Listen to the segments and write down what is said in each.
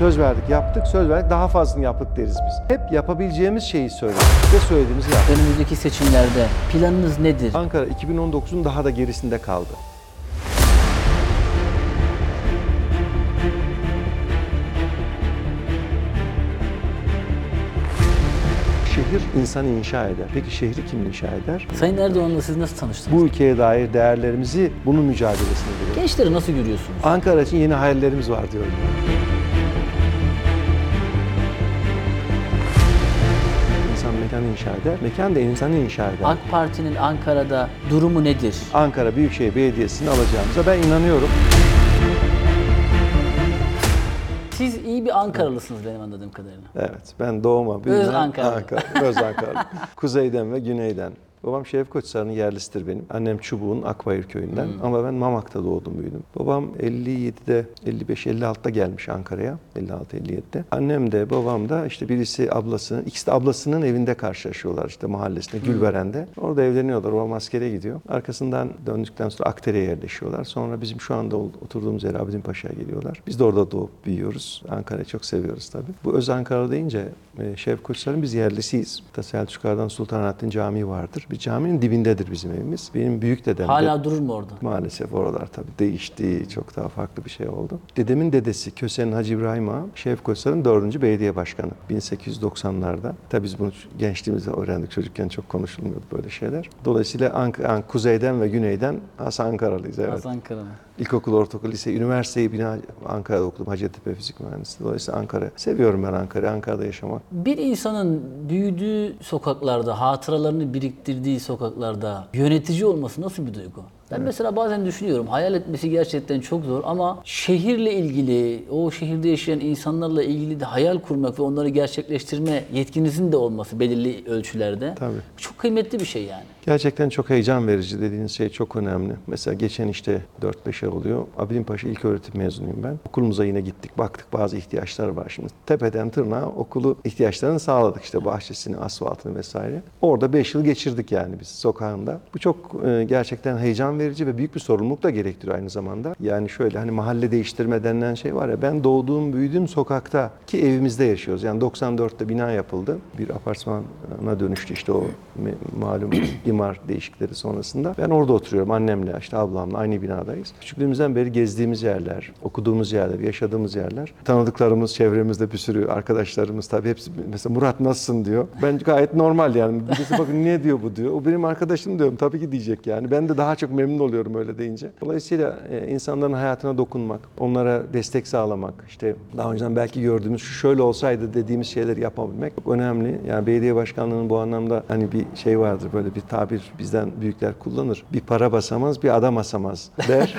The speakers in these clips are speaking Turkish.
Söz verdik yaptık, söz verdik daha fazlasını yaptık deriz biz. Hep yapabileceğimiz şeyi söyledik ve söylediğimizi yaptık. Önümüzdeki seçimlerde planınız nedir? Ankara 2019'un daha da gerisinde kaldı. Şehir insanı inşa eder. Peki şehri kim inşa eder? Sayın Erdoğan'la siz nasıl tanıştınız? Bu ülkeye dair değerlerimizi bunun mücadelesine veriyoruz. Gençleri nasıl görüyorsunuz? Ankara için yeni hayallerimiz var diyorum. İnsan inşa eder, mekan da insanı inşa eder. AK Parti'nin Ankara'da durumu nedir? Ankara Büyükşehir Belediyesi'ni alacağımıza ben inanıyorum. Siz iyi bir Ankaralısınız benim anladığım kadarıyla. Evet, ben doğuma büyüme Öz Ankaralı. Ankara, Öz Ankara. Kuzeyden ve güneyden. Babam Şeref Koçhisar'ın yerlisidir benim. Annem Çubuğ'un Akbayır köyünden ama ben Mamak'ta doğdum büyüdüm. Babam 57'de, 55-56'da gelmiş Ankara'ya. 56-57'de. Annem de babam da işte birisi ablasının, ikisi de ablasının evinde karşılaşıyorlar işte mahallesinde, Gülberen'de. Orada evleniyorlar. Babam askere gidiyor. Arkasından döndükten sonra Aktere'ye yerleşiyorlar. Sonra bizim şu anda oturduğumuz yere Abidin Paşa'ya geliyorlar. Biz de orada doğup büyüyoruz. Ankara'yı çok seviyoruz tabii. Bu Öz Ankara deyince Şevk Koçhisar'ın biz yerlisiyiz. Selçuklar'dan Sultanahmettin Camii vardır. Bir caminin dibindedir bizim evimiz. Benim büyük dedem de- Hala durur mu orada? Maalesef oralar tabii değişti. Çok daha farklı bir şey oldu. Dedemin dedesi Köse'nin Hacı İbrahim Ağa, Şevk Koçhisar'ın 4. belediye başkanı. 1890'larda. Tabii biz bunu gençliğimizde öğrendik. Çocukken çok konuşulmuyordu böyle şeyler. Dolayısıyla Ank- Ank- kuzeyden ve güneyden Has Ankaralıyız. Evet. Az Ankara mı? İlkokul, ortaokul, lise, üniversiteyi bina Ankara'da okudum. Hacettepe Fizik Mühendisliği. Dolayısıyla Ankara. Seviyorum ben Ankara'yı. Ankara'da yaşamak. Bir insanın büyüdüğü sokaklarda, hatıralarını biriktirdiği sokaklarda yönetici olması nasıl bir duygu? Ben mesela bazen düşünüyorum, hayal etmesi gerçekten çok zor ama şehirle ilgili, o şehirde yaşayan insanlarla ilgili de hayal kurmak ve onları gerçekleştirme yetkinizin de olması belirli ölçülerde Tabii. çok kıymetli bir şey yani. Gerçekten çok heyecan verici dediğiniz şey çok önemli. Mesela geçen işte 4-5 ay oluyor. Abidin Paşa ilk öğretim mezunuyum ben. Okulumuza yine gittik. Baktık bazı ihtiyaçlar var şimdi. Tepeden tırnağa okulu ihtiyaçlarını sağladık. işte bahçesini, asfaltını vesaire. Orada 5 yıl geçirdik yani biz sokağında. Bu çok e, gerçekten heyecan verici ve büyük bir sorumluluk da gerektiriyor aynı zamanda. Yani şöyle hani mahalle değiştirme denilen şey var ya ben doğduğum, büyüdüğüm sokakta ki evimizde yaşıyoruz. Yani 94'te bina yapıldı. Bir apartmana dönüştü işte o malum imar değişiklikleri sonrasında. Ben orada oturuyorum annemle, işte ablamla aynı binadayız. Küçüklüğümüzden beri gezdiğimiz yerler, okuduğumuz yerler, yaşadığımız yerler. Tanıdıklarımız, çevremizde bir sürü arkadaşlarımız tabii hepsi mesela Murat nasılsın diyor. Ben gayet normal yani. Birisi bakın ne diyor bu diyor. O benim arkadaşım diyorum. Tabii ki diyecek yani. Ben de daha çok memnun oluyorum öyle deyince. Dolayısıyla e, insanların hayatına dokunmak, onlara destek sağlamak, işte daha önceden belki gördüğümüz şu şöyle olsaydı dediğimiz şeyleri yapabilmek çok önemli. Yani belediye başkanlığının bu anlamda hani bir şey vardır böyle bir tabir bizden büyükler kullanır. Bir para basamaz, bir adam asamaz der.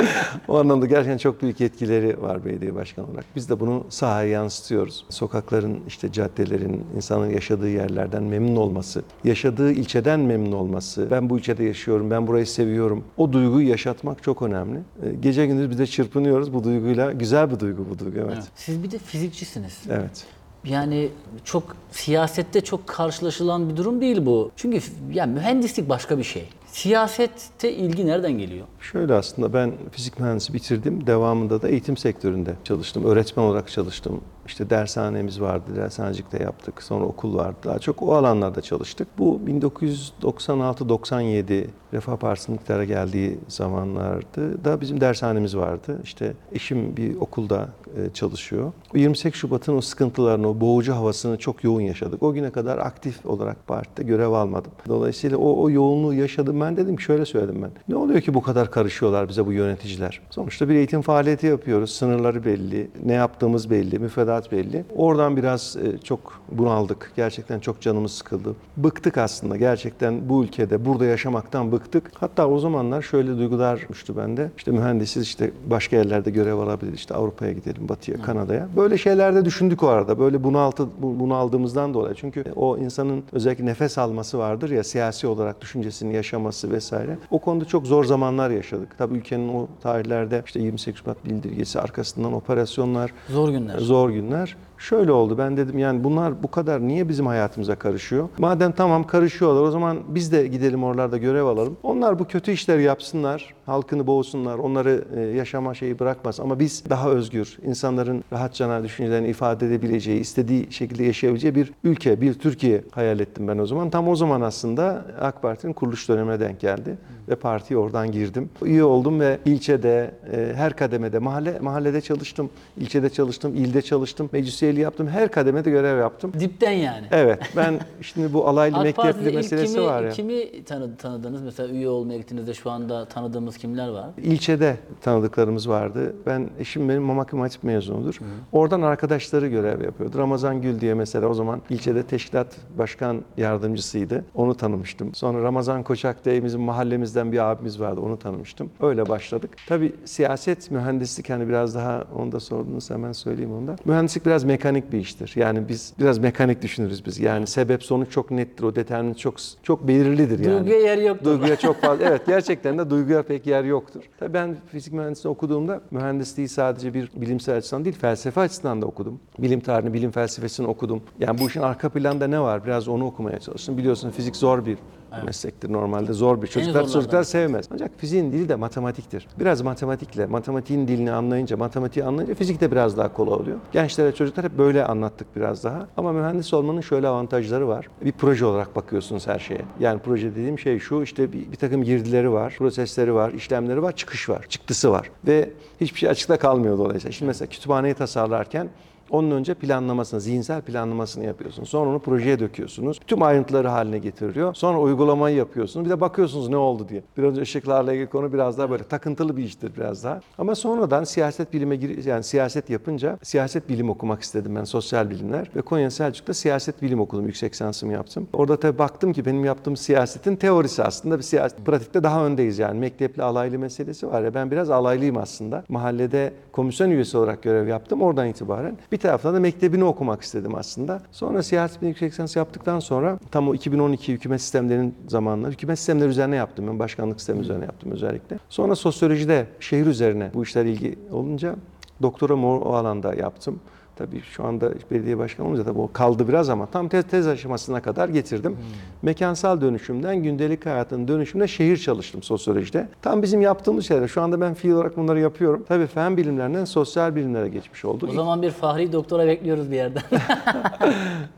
o anlamda gerçekten çok büyük etkileri var belediye başkanı olarak. Biz de bunu sahaya yansıtıyoruz. Sokakların, işte caddelerin, insanın yaşadığı yerlerden memnun olması, yaşadığı ilçeden memnun olması, ben bu ilçede yaşıyorum, ben burayı seviyorum. O duyguyu yaşatmak çok önemli. Ee, Gece gündüz biz de çırpınıyoruz bu duyguyla. Güzel bir duygu bu duygu, evet. Siz bir de fizikçisiniz. Evet. Yani çok siyasette çok karşılaşılan bir durum değil bu. Çünkü yani mühendislik başka bir şey. Siyasette ilgi nereden geliyor? Şöyle aslında ben fizik mühendisi bitirdim. Devamında da eğitim sektöründe çalıştım. Öğretmen olarak çalıştım. İşte dershanemiz vardı, dershanecikte yaptık. Sonra okul vardı. Daha çok o alanlarda çalıştık. Bu 1996-97 Refah Partisi'nin iktidara geldiği zamanlardı da bizim dershanemiz vardı. İşte eşim bir okulda e, çalışıyor. O 28 Şubat'ın o sıkıntılarını, o boğucu havasını çok yoğun yaşadık. O güne kadar aktif olarak partide görev almadım. Dolayısıyla o, o yoğunluğu yaşadım. Ben dedim ki şöyle söyledim ben. Ne oluyor ki bu kadar karışıyorlar bize bu yöneticiler? Sonuçta bir eğitim faaliyeti yapıyoruz. Sınırları belli, ne yaptığımız belli, müfredat belli. Oradan biraz e, çok bunaldık. Gerçekten çok canımız sıkıldı. Bıktık aslında gerçekten bu ülkede, burada yaşamaktan bıktık. Hatta o zamanlar şöyle duygular düştü bende. İşte mühendisiz işte başka yerlerde görev alabilir. İşte Avrupa'ya gidelim, Batı'ya, Kanada'ya. Böyle şeylerde düşündük o arada. Böyle bunaltı, bu- bunaldığımızdan dolayı. Çünkü o insanın özellikle nefes alması vardır ya siyasi olarak düşüncesini yaşaması vesaire. O konuda çok zor zamanlar yaşadık. Tabii ülkenin o tarihlerde işte 28 Şubat bildirgesi arkasından operasyonlar, Zor günler. zor günler. Şöyle oldu ben dedim yani bunlar bu kadar niye bizim hayatımıza karışıyor? Madem tamam karışıyorlar o zaman biz de gidelim oralarda görev alalım. Onlar bu kötü işleri yapsınlar, halkını boğsunlar, onları e, yaşama şeyi bırakmaz. Ama biz daha özgür, insanların rahatça düşüncelerini ifade edebileceği, istediği şekilde yaşayabileceği bir ülke, bir Türkiye hayal ettim ben o zaman. Tam o zaman aslında AK Parti'nin kuruluş dönemine denk geldi ve partiye oradan girdim. Üye oldum ve ilçede, e, her kademede, mahalle mahallede çalıştım, ilçede çalıştım, ilde çalıştım, meclis üyeliği yaptım, her kademede görev yaptım. Dipten yani. Evet, ben şimdi bu alaylı mektepli meselesi kimi, var ya. kimi tanı, tanıdınız? Mesela üye olmaya gittiğinizde şu anda tanıdığımız kimler var? İlçede tanıdıklarımız vardı. Ben eşim benim Mamakım Hatip mezunudur. Oradan arkadaşları görev yapıyordu. Ramazan Gül diye mesela o zaman ilçede teşkilat başkan yardımcısıydı. Onu tanımıştım. Sonra Ramazan Koçak diye bizim mahallemizden bir abimiz vardı. Onu tanımıştım. Öyle başladık. Tabii siyaset, mühendislik hani biraz daha onu da sordunuz hemen söyleyeyim onu da. Mühendislik biraz mekanik bir iştir. Yani biz biraz mekanik düşünürüz biz. Yani sebep sonuç çok nettir. O determin çok çok belirlidir yani. Duyguya yer yoktur. Duyguya çok fazla. Evet gerçekten de duyguya pek yer yoktur. Tabii ben fizik mühendisliği okuduğumda mühendisliği sadece bir bilimsel açıdan değil felsefe açısından da okudum. Bilim tarihini, bilim felsefesini okudum. Yani bu işin arka planda ne var? Biraz onu okumaya çalıştım. Biliyorsun fizik zor bir meslektir normalde. Zor bir. Çocuklar zorlardan. çocuklar sevmez. Ancak fiziğin dili de matematiktir. Biraz matematikle, matematiğin dilini anlayınca, matematiği anlayınca fizik de biraz daha kolay oluyor. Gençlere, çocuklar hep böyle anlattık biraz daha. Ama mühendis olmanın şöyle avantajları var. Bir proje olarak bakıyorsunuz her şeye. Yani proje dediğim şey şu, işte bir, bir takım girdileri var, prosesleri var, işlemleri var, çıkış var, çıktısı var. Ve hiçbir şey açıkta kalmıyor dolayısıyla. Şimdi mesela kütüphaneyi tasarlarken onun önce planlamasını, zihinsel planlamasını yapıyorsunuz. Sonra onu projeye döküyorsunuz. Tüm ayrıntıları haline getiriyor. Sonra uygulamayı yapıyorsunuz. Bir de bakıyorsunuz ne oldu diye. Biraz önce ışıklarla ilgili konu biraz daha böyle takıntılı bir iştir biraz daha. Ama sonradan siyaset bilime gir yani siyaset yapınca siyaset bilim okumak istedim ben sosyal bilimler ve Konya Selçuk'ta siyaset bilim okudum. Yüksek lisansımı yaptım. Orada tabii baktım ki benim yaptığım siyasetin teorisi aslında bir siyaset pratikte daha öndeyiz yani. Mektepli alaylı meselesi var ya ben biraz alaylıyım aslında. Mahallede komisyon üyesi olarak görev yaptım oradan itibaren. Bir taraftan da mektebini okumak istedim aslında. Sonra siyaset bilimi yüksek lisans yaptıktan sonra tam o 2012 hükümet sistemlerinin zamanları hükümet sistemleri üzerine yaptım. Ben başkanlık sistemi üzerine yaptım özellikle. Sonra sosyolojide şehir üzerine bu işler ilgi olunca doktoramı o alanda yaptım. Tabii şu anda belediye başkanı olunca tabii o kaldı biraz ama tam tez, tez aşamasına kadar getirdim. Mekansal dönüşümden gündelik hayatın dönüşümüne şehir çalıştım sosyolojide. Tam bizim yaptığımız şeyler. Şu anda ben fiil olarak bunları yapıyorum. Tabii fen bilimlerinden sosyal bilimlere geçmiş olduk. O zaman bir fahri doktora bekliyoruz bir yerden.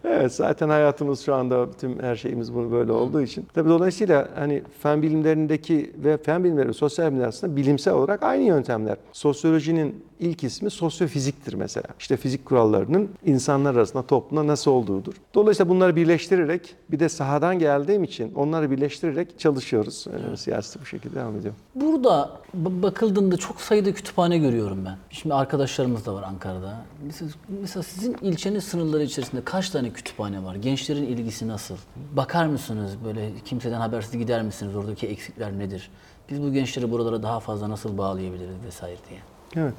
Evet zaten hayatımız şu anda tüm her şeyimiz bunu böyle olduğu için. Tabii dolayısıyla hani fen bilimlerindeki ve fen bilimleri ve sosyal bilimler aslında bilimsel olarak aynı yöntemler. Sosyolojinin ilk ismi sosyofiziktir mesela. İşte fizik kurallarının insanlar arasında toplumda nasıl olduğudur. Dolayısıyla bunları birleştirerek bir de sahadan geldiğim için onları birleştirerek çalışıyoruz. Yani Siyaseti bu şekilde devam ediyor. Burada bakıldığında çok sayıda kütüphane görüyorum ben. Şimdi arkadaşlarımız da var Ankara'da. Mesela, mesela sizin ilçeniz sınırları içerisinde kaç tane kütüphane var? Gençlerin ilgisi nasıl? Bakar mısınız böyle kimseden habersiz gider misiniz? Oradaki eksikler nedir? Biz bu gençleri buralara daha fazla nasıl bağlayabiliriz vesaire diye. Evet.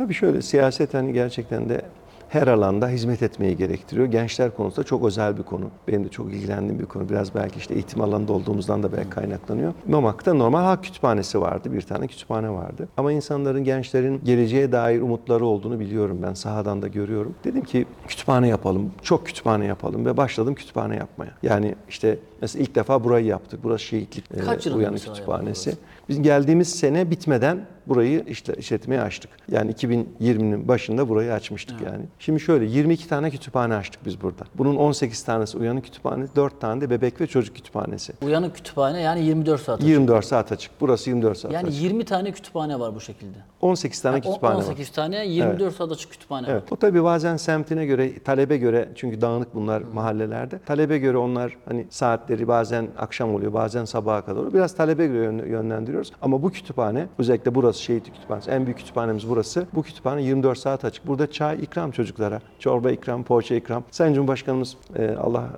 Tabii şöyle siyaset hani gerçekten de her alanda hizmet etmeyi gerektiriyor. Gençler konusunda çok özel bir konu. Benim de çok ilgilendiğim bir konu. Biraz belki işte eğitim alanında olduğumuzdan da belki kaynaklanıyor. Mamak'ta normal halk kütüphanesi vardı. Bir tane kütüphane vardı. Ama insanların, gençlerin geleceğe dair umutları olduğunu biliyorum ben. Sahadan da görüyorum. Dedim ki kütüphane yapalım. Çok kütüphane yapalım ve başladım kütüphane yapmaya. Yani işte mesela ilk defa burayı yaptık. Burası şehitlik e, Kaç yılında uyanık kütüphanesi. Biz geldiğimiz sene bitmeden burayı işte işletmeye açtık. Yani 2020'nin başında burayı açmıştık yani. Şimdi şöyle 22 tane kütüphane açtık biz burada. Bunun 18 tanesi uyanık kütüphanesi, 4 tane de bebek ve çocuk kütüphanesi. Uyanık kütüphane yani 24 saat açık. 24 saat açık. Burası 24 saat Yani açık. 20 tane kütüphane var bu şekilde. 18 tane Yani kütüphane var. 18 tane 24 saat açık kütüphane var. Evet. O tabii bazen semtine göre, talebe göre çünkü dağınık bunlar mahallelerde. Talebe göre onlar hani saatleri bazen akşam oluyor, bazen sabaha kadar oluyor. Biraz talebe göre yön- yönlendiriyoruz. Ama bu kütüphane, özellikle burası Şehit Kütüphanesi, en büyük kütüphanemiz burası. Bu kütüphane 24 saat açık. Burada çay ikram çocuklara, çorba ikram, poğaça ikram. Sayın Cumhurbaşkanımız e, Allah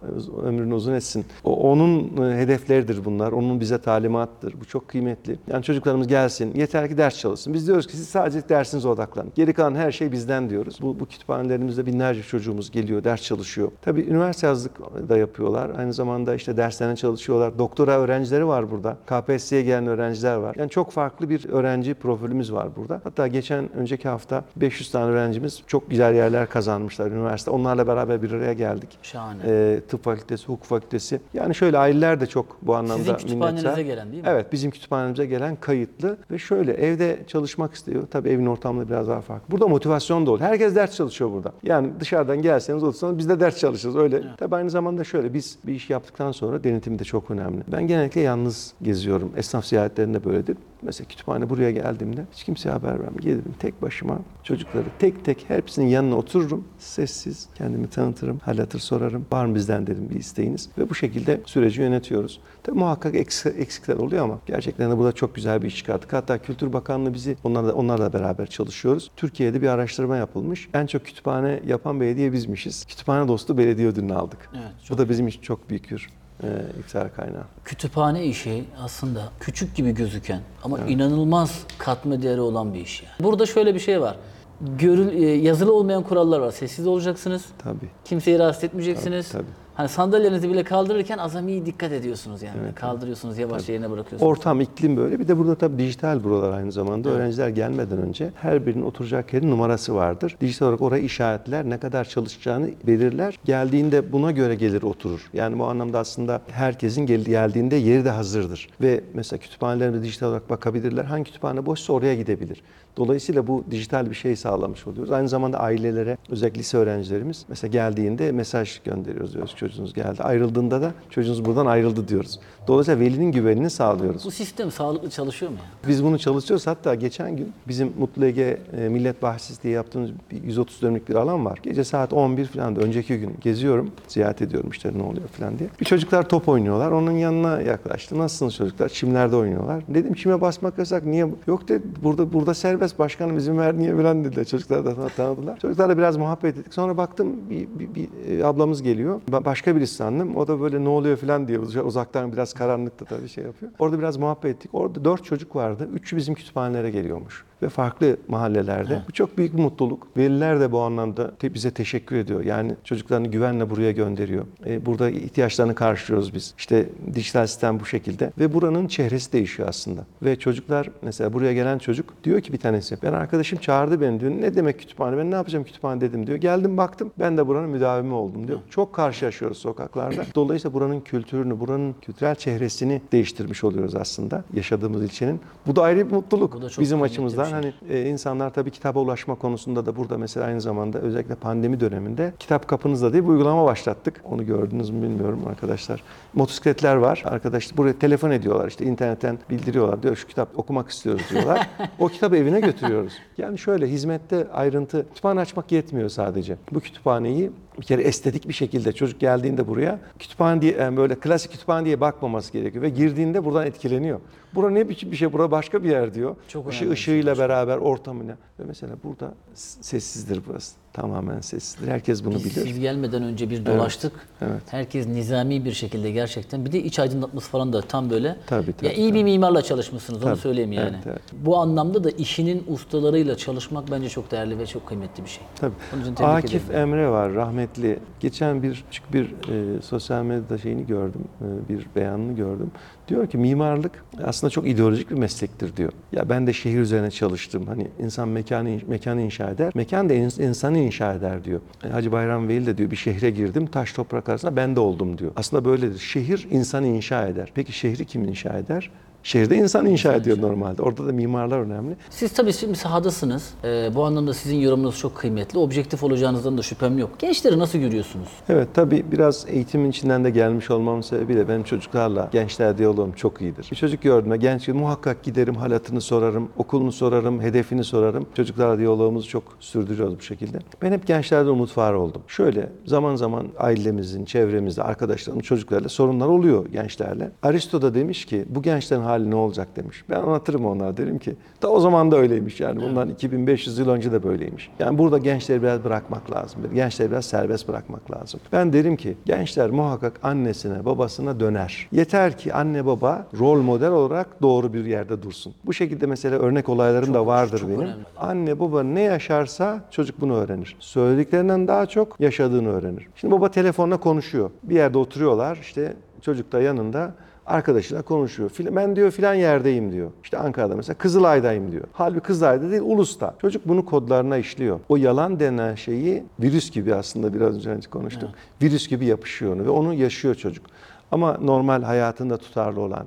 ömrünü uzun etsin. Onun e, hedefleridir bunlar. Onun bize talimattır. Bu çok kıymetli. Yani çocuklarımız gelsin, yeter ki ders çalışsın. Biz diyoruz ki siz sadece dersinize odaklanın. Geri kalan her şey bizden diyoruz. Bu, bu kütüphanelerimizde binlerce çocuğumuz geliyor, ders çalışıyor. Tabii üniversite yazlık da yapıyorlar. Aynı zamanda işte derslerine çalışıyorlar. Doktora öğrencileri var burada. KPSS'ye gelen öğrenciler var. Yani çok farklı bir öğrenci profilimiz var burada. Hatta geçen önceki hafta 500 tane öğrencimiz çok güzel yerler kazanmışlar üniversite. Onlarla beraber bir araya geldik. Şahane. Ee, tıp fakültesi, hukuk fakültesi. Yani şöyle aileler de çok bu anlamda Sizin kütüphanenize minnettar. gelen değil mi? Evet bizim kütüphanemize gelen kayıtlı ve şöyle evde çalışmak istiyor. Tabii evin ortamında biraz daha farklı. Burada motivasyon da oluyor. Herkes ders çalışıyor burada. Yani dışarıdan gelseniz otursanız biz de ders çalışırız öyle. Tabii aynı zamanda şöyle biz bir iş yaptıktan sonra denetim de çok önemli. Ben genellikle yalnız geziyorum. Esnaf ziyaretlerinde böyledir. Mesela kütüphane buraya geldiğimde hiç kimseye haber vermem. Gelirim tek başıma çocukları tek tek hepsinin yanına otururum. Sessiz kendimi tanıtırım. Hal hatır sorarım. Var mı bizden dedim bir isteğiniz. Ve bu şekilde süreci yönetiyoruz. Tabii muhakkak eks- eksikler oluyor ama gerçekten de burada çok güzel bir iş çıkarttık. Hatta Kültür Bakanlığı bizi onlarla, onlarla beraber çalışıyoruz. Türkiye'de bir araştırma yapılmış. En çok kütüphane yapan belediye bizmişiz. Kütüphane dostu belediye ödülünü aldık. Evet, Bu da bizim için çok büyük bir e, kaynağı. Kütüphane işi aslında küçük gibi gözüken ama inanılmaz katma değeri olan bir iş. Yani. Burada şöyle bir şey var. Görül, e, yazılı olmayan kurallar var. Sessiz olacaksınız. Tabii. Kimseyi rahatsız etmeyeceksiniz. Tabii, tabii. Hani sandalyenizi bile kaldırırken azami dikkat ediyorsunuz yani. Kaldırıyorsunuz, yavaş yerine bırakıyorsunuz. Ortam, iklim böyle. Bir de burada tabii dijital buralar aynı zamanda. Öğrenciler gelmeden önce her birinin oturacak yerin numarası vardır. Dijital olarak orayı işaretler, ne kadar çalışacağını belirler. Geldiğinde buna göre gelir oturur. Yani bu anlamda aslında herkesin gel- geldiğinde yeri de hazırdır. Ve mesela kütüphanelerine dijital olarak bakabilirler. Hangi kütüphane boşsa oraya gidebilir. Dolayısıyla bu dijital bir şey sağlamış oluyoruz. Aynı zamanda ailelere, özellikle lise öğrencilerimiz mesela geldiğinde mesaj gönderiyoruz diyoruz çocuğunuz geldi. Ayrıldığında da çocuğunuz buradan ayrıldı diyoruz. Dolayısıyla velinin güvenini sağlıyoruz. Bu sistem sağlıklı çalışıyor mu ya? Biz bunu çalışıyoruz. Hatta geçen gün bizim Mutlu Ege e, Millet Bahçesi diye yaptığımız bir 130 dönümlük bir alan var. Gece saat 11 falan da önceki gün geziyorum. Ziyaret ediyorum işte ne oluyor falan diye. Bir çocuklar top oynuyorlar. Onun yanına yaklaştım. Nasılsınız çocuklar? Çimlerde oynuyorlar. Dedim çime basmak yasak. Niye? Yok dedi burada burada serbest başkanım izin ver niye falan dediler. Çocuklar da tanıdılar. Çocuklarla biraz muhabbet ettik. Sonra baktım bir, bir, bir, e, ablamız geliyor. Başka birisi sandım. O da böyle ne oluyor falan diye uzaktan biraz karanlıkta tabii şey yapıyor. Orada biraz muhabbet ettik. Orada dört çocuk vardı. Üçü bizim kütüphanelere geliyormuş. Ve farklı mahallelerde. Bu çok büyük bir mutluluk. Veliler de bu anlamda te- bize teşekkür ediyor. Yani çocuklarını güvenle buraya gönderiyor. E, burada ihtiyaçlarını karşılıyoruz biz. İşte dijital sistem bu şekilde. Ve buranın çehresi değişiyor aslında. Ve çocuklar mesela buraya gelen çocuk diyor ki bir tanesi ben arkadaşım çağırdı beni diyor. Ne demek kütüphane? Ben ne yapacağım kütüphane dedim diyor. Geldim baktım ben de buranın müdavimi oldum diyor. Çok karşılaşıyoruz sokaklarda. Dolayısıyla buranın kültürünü, buranın kültürel çehresini değiştirmiş oluyoruz aslında yaşadığımız ilçenin. Bu da ayrı bir mutluluk. Bizim açımızdan. Hani e, insanlar tabii kitaba ulaşma konusunda da burada mesela aynı zamanda özellikle pandemi döneminde kitap kapınızda diye bir uygulama başlattık. Onu gördünüz mü bilmiyorum arkadaşlar. Motosikletler var. Arkadaşlar buraya telefon ediyorlar işte internetten bildiriyorlar. Diyor şu kitap okumak istiyoruz diyorlar. o kitabı evine götürüyoruz. Yani şöyle hizmette ayrıntı kütüphane açmak yetmiyor sadece. Bu kütüphaneyi bir kere estetik bir şekilde çocuk geldiğinde buraya kütüphane diye yani böyle klasik kütüphane diye bakmaması gerekiyor ve girdiğinde buradan etkileniyor. Bura ne biçim bir şey? Bura başka bir yer diyor. Çok Işığı, şey ışığıyla beraber ortamıyla ve mesela burada sessizdir burası. Tamamen sessizdir. Herkes bunu Biz bilir. siz gelmeden önce bir dolaştık. evet. Herkes nizami bir şekilde gerçekten. Bir de iç aydınlatması falan da tam böyle. Tabii, tabii, ya iyi bir mimarla çalışmışsınız onu Tabii, söyleyeyim yani. evet, evet. Bu anlamda da işinin ustalarıyla çalışmak bence çok değerli ve çok kıymetli bir şey. Tabii. Onun için tebrik Akif ederim. Emre var rahmetli. Geçen bir küçük bir e, sosyal medyada şeyini gördüm. e, bir beyanını gördüm. Diyor ki mimarlık aslında çok ideolojik bir meslektir diyor. Ya ben de şehir üzerine çalıştım. Hani insan mekanı mekanı inşa eder. Mekan da ins- inşa eder diyor. E, Hacı Bayram Veli de diyor bir şehre girdim. Taş toprak arasında ben de oldum diyor. Aslında böyledir. Şehir insanı inşa eder. Peki şehri kim inşa eder? Şehirde insan inşa ediyor normalde. Orada da mimarlar önemli. Siz tabii şimdi sahadasınız. Ee, bu anlamda sizin yorumunuz çok kıymetli. Objektif olacağınızdan da şüphem yok. Gençleri nasıl görüyorsunuz? Evet tabii biraz eğitimin içinden de gelmiş olmamın sebebiyle benim çocuklarla gençler diyaloğum çok iyidir. Bir çocuk gördüğümde genç muhakkak giderim halatını sorarım, okulunu sorarım, hedefini sorarım. Çocuklarla diyaloğumuzu çok sürdürüyoruz bu şekilde. Ben hep gençlerde umut var oldum. Şöyle zaman zaman ailemizin, çevremizde, arkadaşlarımın çocuklarla sorunlar oluyor gençlerle. Aristo da demiş ki bu gençlerin hali ne olacak demiş. Ben anlatırım onlara derim ki da o zaman da öyleymiş yani bundan 2500 yıl önce de böyleymiş. Yani burada gençleri biraz bırakmak lazım. Gençleri biraz serbest bırakmak lazım. Ben derim ki gençler muhakkak annesine babasına döner. Yeter ki anne baba rol model olarak doğru bir yerde dursun. Bu şekilde mesela örnek olaylarım da vardır çok benim. önemli. Anne baba ne yaşarsa çocuk bunu öğrenir. Söylediklerinden daha çok yaşadığını öğrenir. Şimdi baba telefonla konuşuyor. Bir yerde oturuyorlar işte çocuk da yanında. Arkadaşıyla konuşuyor. Ben diyor filan yerdeyim diyor. İşte Ankara'da mesela Kızılay'dayım diyor. Halbuki Kızılay'da değil Ulus'ta. Çocuk bunu kodlarına işliyor. O yalan denen şeyi virüs gibi aslında biraz önce konuştuk. Virüs gibi yapışıyor onu ve onu yaşıyor çocuk. Ama normal hayatında tutarlı olan,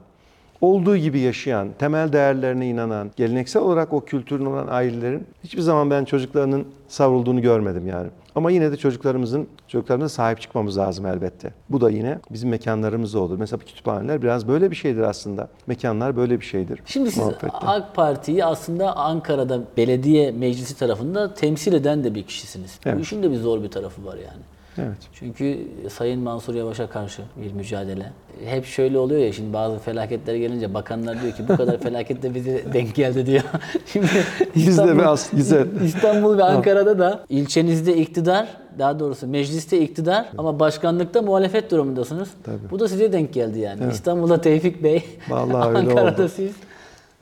olduğu gibi yaşayan, temel değerlerine inanan, geleneksel olarak o kültürün olan ailelerin hiçbir zaman ben çocuklarının savrulduğunu görmedim yani. Ama yine de çocuklarımızın çocuklarımıza sahip çıkmamız lazım elbette. Bu da yine bizim mekanlarımızda olur. Mesela kütüphaneler biraz böyle bir şeydir aslında. Mekanlar böyle bir şeydir. Şimdi siz Muhabbette. AK Parti'yi aslında Ankara'da belediye meclisi tarafında temsil eden de bir kişisiniz. Bu Evet. işin de bir zor bir tarafı var yani. Evet. Çünkü Sayın Mansur Yavaş'a karşı bir mücadele. Hep şöyle oluyor ya şimdi bazı felaketler gelince bakanlar diyor ki bu kadar felaket de bize denk geldi diyor. Şimdi Bizde biraz güzel. İstanbul ve Ankara'da da ilçenizde iktidar, daha doğrusu mecliste iktidar ama başkanlıkta muhalefet durumundasınız. Tabii. Bu da size denk geldi yani. İstanbul'da Tevfik Bey, Vallahi öyle Ankara'da oldu. siz.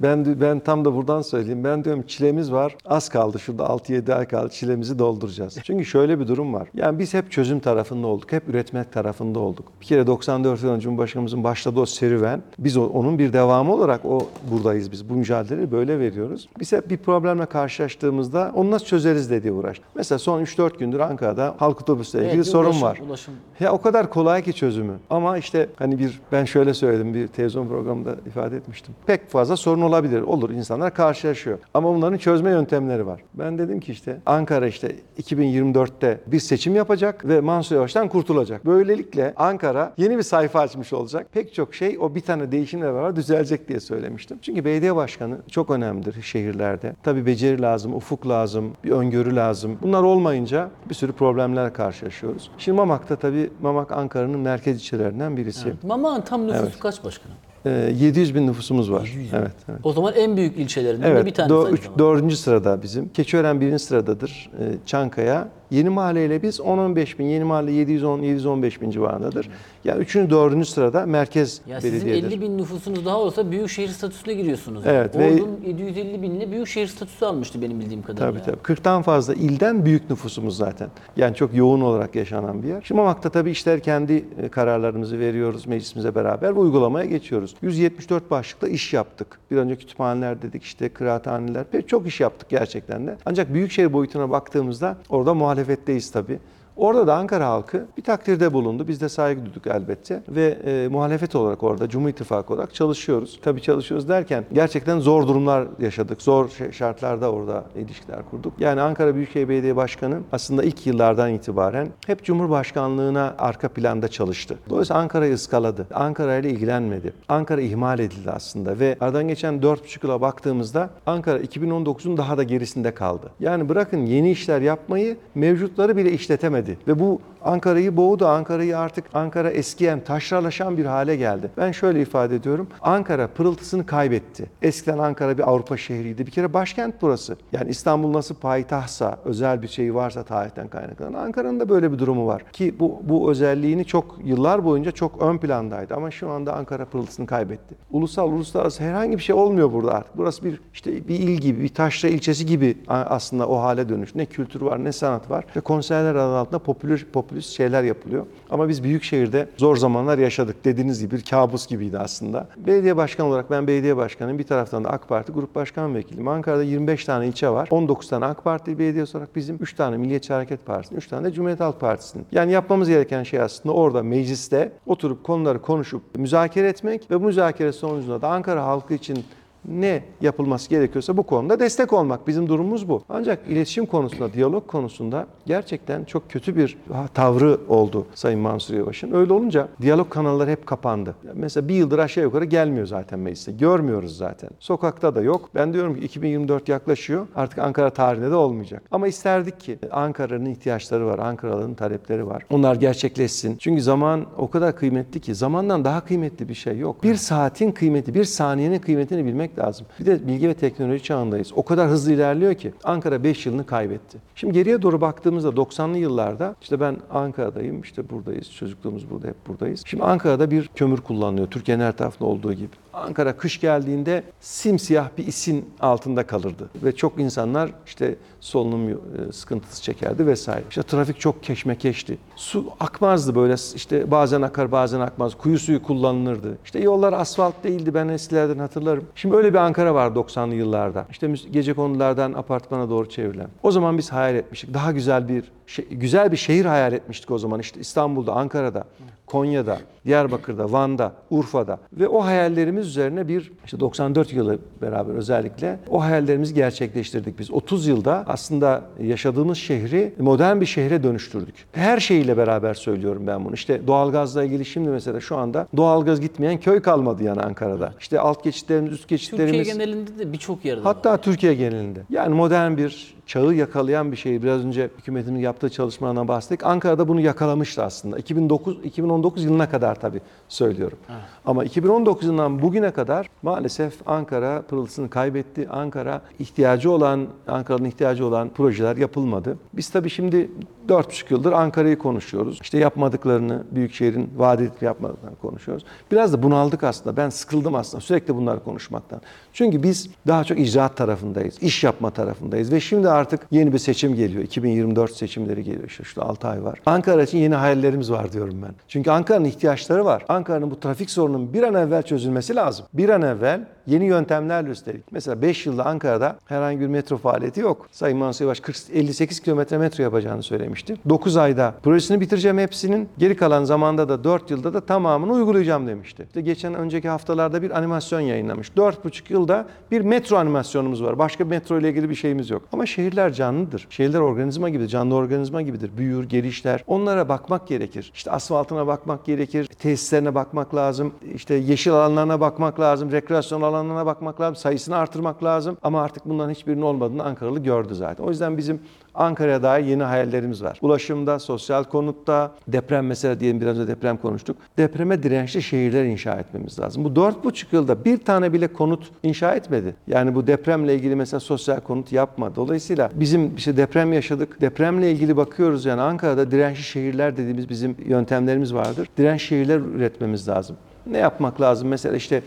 Ben ben tam da buradan söyleyeyim. Ben diyorum çilemiz var. Az kaldı. Şurada 6-7 ay kaldı. Çilemizi dolduracağız. Çünkü şöyle bir durum var. Yani biz hep çözüm tarafında olduk. Hep üretmek tarafında olduk. Bir kere 94 yılında Cumhurbaşkanımızın başladığı o serüven. Biz onun bir devamı olarak o buradayız biz. Bu mücadeleyi böyle veriyoruz. Biz hep bir problemle karşılaştığımızda onu nasıl çözeriz diye uğraştık. Mesela son 3-4 gündür Ankara'da halk otobüsle ilgili Evet, sorun ulaşım- var. Ulaşım. Ya o kadar kolay ki çözümü. Ama işte hani bir ben şöyle söyledim bir televizyon programında ifade etmiştim. Pek fazla sorun olabilir. Olur insanlar karşılaşıyor. Ama bunların çözme yöntemleri var. Ben dedim ki işte Ankara işte 2024'te bir seçim yapacak ve Mansur Yavaş'tan kurtulacak. Böylelikle Ankara yeni bir sayfa açmış olacak. Pek çok şey o bir tane değişimle beraber düzelecek diye söylemiştim. Çünkü belediye başkanı çok önemlidir şehirlerde. Tabii beceri lazım, ufuk lazım, bir öngörü lazım. Bunlar olmayınca bir sürü problemler karşılaşıyoruz. Şimdi Mamak'ta tabii Mamak Ankara'nın merkez ilçelerinden birisi. Mamak'ın tam nüfusu Evet. kaç başkanım? Ee, 700 bin nüfusumuz var. 700 bin. Evet, evet. O zaman en büyük ilçelerinden de Evet, bir tanesi. dördüncü sırada bizim. Keçiören birinci sıradadır. Ee, Çankaya. Yeni Mahalle ile biz 10-15 bin, Yeni Mahalle 710-715 bin civarındadır. Yani üçüncü, dördüncü sırada merkez Ya sizin belediyedir. 50 bin nüfusunuz daha olsa büyükşehir statüsüne giriyorsunuz. Evet, ve- Ordu'nun 750 binle büyükşehir statüsü almıştı benim bildiğim kadarıyla. Tabii tabii. 40'tan fazla ilden büyük nüfusumuz zaten. Yani çok yoğun olarak yaşanan bir yer. Şimdi Mamak'ta tabii işler kendi e, kararlarımızı veriyoruz meclisimize beraber ve uygulamaya geçiyoruz. 174 başlıkla iş yaptık. Bir önce kütüphaneler dedik işte kıraathaneler pek çok iş yaptık gerçekten de. Ancak büyükşehir boyutuna baktığımızda orada muhalefetteyiz tabii. Orada da Ankara halkı bir takdirde bulundu. Biz de saygı duyduk elbette. Ve e, muhalefet olarak orada Cumhur İttifakı olarak çalışıyoruz. Tabii çalışıyoruz derken gerçekten zor durumlar yaşadık. Zor şartlarda orada ilişkiler kurduk. Yani Ankara Büyükşehir Belediye Başkanı aslında ilk yıllardan itibaren hep Cumhurbaşkanlığına arka planda çalıştı. Dolayısıyla Ankara'yı ıskaladı. Ankara ile ilgilenmedi. Ankara ihmal edildi aslında ve aradan geçen 4,5 yıla baktığımızda Ankara 2019'un daha da gerisinde kaldı. Yani bırakın yeni işler yapmayı mevcutları bile işletemedi. Ve bu Ankara'yı boğdu. Ankara'yı artık Ankara eskiyen, taşralaşan bir hale geldi. Ben şöyle ifade ediyorum. Ankara pırıltısını kaybetti. Eskiden Ankara bir Avrupa şehriydi. Bir kere başkent burası. Yani İstanbul nasıl payitahtsa, özel bir şey varsa tarihten kaynaklanan Ankara'nın da böyle bir durumu var. Ki bu, bu özelliğini çok yıllar boyunca çok ön plandaydı. Ama şu anda Ankara pırıltısını kaybetti. Ulusal, uluslararası herhangi bir şey olmuyor burada artık. Burası bir işte bir il gibi, bir taşra ilçesi gibi aslında o hale dönüş. Ne kültür var, ne sanat var. Ve konserler adı altında popüler, popülist şeyler yapılıyor. Ama biz büyük şehirde zor zamanlar yaşadık. Dediğiniz gibi bir kabus gibiydi aslında. Belediye başkanı olarak ben belediye başkanıyım. Bir taraftan da AK Parti grup başkan vekiliyim. Ankara'da 25 tane ilçe var. 19 tane AK Parti belediyesi olarak bizim 3 tane Milliyetçi Hareket Partisi'nin, 3 tane de Cumhuriyet Halk Partisi'nin. Yani yapmamız gereken şey aslında orada mecliste oturup konuları konuşup müzakere etmek ve bu müzakere sonucunda da Ankara halkı için ne yapılması gerekiyorsa bu konuda destek olmak. Bizim durumumuz bu. Ancak iletişim konusunda, diyalog konusunda gerçekten çok kötü bir tavrı oldu Sayın Mansur Yavaş'ın. Öyle olunca diyalog kanalları hep kapandı. Mesela bir yıldır aşağı yukarı gelmiyor zaten meclise. Görmüyoruz zaten. Sokakta da yok. Ben diyorum ki 2024 yaklaşıyor. Artık Ankara tarihinde de olmayacak. Ama isterdik ki Ankara'nın ihtiyaçları var. Ankaralıların talepleri var. Onlar gerçekleşsin. Çünkü zaman o kadar kıymetli ki zamandan daha kıymetli bir şey yok. Bir saatin kıymeti, bir saniyenin kıymetini bilmek lazım. Bir de bilgi ve teknoloji çağındayız. O kadar hızlı ilerliyor ki Ankara 5 yılını kaybetti. Şimdi geriye doğru baktığımızda 90'lı yıllarda işte ben Ankara'dayım, işte buradayız, çocukluğumuz burada, hep buradayız. Şimdi Ankara'da bir kömür kullanılıyor. Türkiye'nin her tarafında olduğu gibi. Ankara kış geldiğinde simsiyah bir isin altında kalırdı. Ve çok insanlar işte solunum e, sıkıntısı çekerdi vesaire. İşte trafik çok keşmekeşti. Su akmazdı böyle işte bazen akar bazen akmaz. Kuyu suyu kullanılırdı. İşte yollar asfalt değildi ben eskilerden hatırlarım. Şimdi öyle bir Ankara var 90'lı yıllarda. İşte gece konulardan apartmana doğru çevrilen. O zaman biz hayal etmiştik. Daha güzel bir güzel bir şehir hayal etmiştik o zaman. İşte İstanbul'da, Ankara'da, Konya'da, Diyarbakır'da, Van'da, Urfa'da ve o hayallerimiz üzerine bir işte 94 yılı beraber özellikle o hayallerimizi gerçekleştirdik biz. 30 yılda aslında yaşadığımız şehri modern bir şehre dönüştürdük. Her şeyiyle beraber söylüyorum ben bunu. İşte doğalgazla ilgili şimdi mesela şu anda doğalgaz gitmeyen köy kalmadı yani Ankara'da. İşte alt geçitlerimiz, üst Türkiye geçitlerimiz genelinde de birçok yerde var. Hatta Türkiye genelinde. Yani modern bir çağı yakalayan bir şey. Biraz önce hükümetimin yaptığı çalışmalardan bahsettik. Ankara'da bunu yakalamıştı aslında. 2009 2019 yılına kadar tabii söylüyorum. Ama 2019 yılından bugüne kadar maalesef Ankara pırıltısını kaybetti. Ankara ihtiyacı olan, Ankara'nın ihtiyacı olan projeler yapılmadı. Biz tabii şimdi 4,5 yıldır Ankara'yı konuşuyoruz. İşte yapmadıklarını, Büyükşehir'in vaat edip yapmadıklarını konuşuyoruz. Biraz da bunaldık aslında. Ben sıkıldım aslında sürekli bunları konuşmaktan. Çünkü biz daha çok icraat tarafındayız, iş yapma tarafındayız ve şimdi artık yeni bir seçim geliyor. 2024 seçimleri geliyor işte şurada 6 ay var. Ankara için yeni hayallerimiz var diyorum ben. Çünkü Ankara'nın ihtiyaçları var. Ankara'nın bu trafik sorunun bir an evvel çözülmesi lazım. Bir an evvel yeni yöntemlerle üstelik. Mesela 5 yılda Ankara'da herhangi bir metro faaliyeti yok. Sayın Mansur Yavaş 40, 58 kilometre metro yapacağını söylemişti. 9 ayda projesini bitireceğim hepsinin. Geri kalan zamanda da 4 yılda da tamamını uygulayacağım demişti. İşte geçen önceki haftalarda bir animasyon yayınlamış. 4,5 yılda bir metro animasyonumuz var. Başka metro ile ilgili bir şeyimiz yok. Ama şehirler canlıdır. Şehirler organizma gibidir, canlı organizma gibidir. Büyür, gelişler. Onlara bakmak gerekir. İşte asfaltına bakmak gerekir, tesislerine bakmak lazım, işte yeşil alanlarına bakmak lazım, rekreasyon alanlarına bakmak lazım, sayısını artırmak lazım. Ama artık bunların hiçbirinin olmadığını Ankaralı gördü zaten. O yüzden bizim Ankara'ya dair yeni hayallerimiz var. Ulaşımda, sosyal konutta, deprem mesela diyelim biraz önce deprem konuştuk. Depreme dirençli şehirler inşa etmemiz lazım. Bu 4,5 yılda bir tane bile konut inşa etmedi. Yani bu depremle ilgili mesela sosyal konut yapma. Dolayısıyla bizim işte deprem yaşadık. Depremle ilgili bakıyoruz yani Ankara'da dirençli şehirler dediğimiz bizim yöntemlerimiz vardır. Direnç şehirler üretmemiz lazım. Ne yapmak lazım? Mesela işte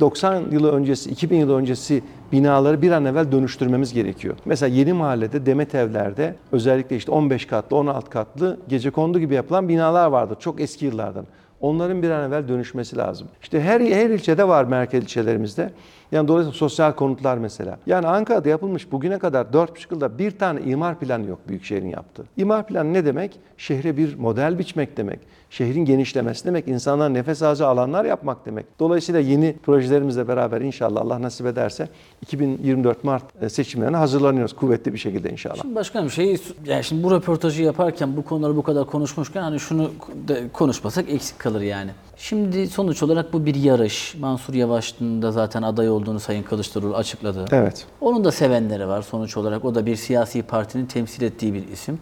90 yılı öncesi, 2000 yıl öncesi binaları bir an evvel dönüştürmemiz gerekiyor. Mesela yeni mahallede, Demet evlerde özellikle işte 15 katlı, 16 katlı gecekondu gibi yapılan binalar vardır çok eski yıllardan. Onların bir an evvel dönüşmesi lazım. İşte her her ilçede var merkez ilçelerimizde. Yani dolayısıyla sosyal konutlar mesela. Yani Ankara'da yapılmış bugüne kadar 4,5 yılda bir tane imar planı yok Büyükşehir'in yaptığı. İmar planı ne demek? Şehre bir model biçmek demek. Şehrin genişlemesi demek. insanlar nefes alacağı alanlar yapmak demek. Dolayısıyla yeni projelerimizle beraber inşallah Allah nasip ederse 2024 Mart e, seçimlerine hazırlanıyoruz kuvvetli bir şekilde inşallah. Şimdi başkanım şey yani şimdi bu röportajı yaparken bu konuları bu kadar konuşmuşken hani şunu konuşmasak eksik kalır yani. Şimdi sonuç olarak bu bir yarış. Mansur Yavaş'ın da zaten aday olduğunu Sayın Kılıçdaroğlu açıkladı. Evet. Onun da sevenleri var sonuç olarak. O da bir siyasi partinin temsil ettiği bir isim.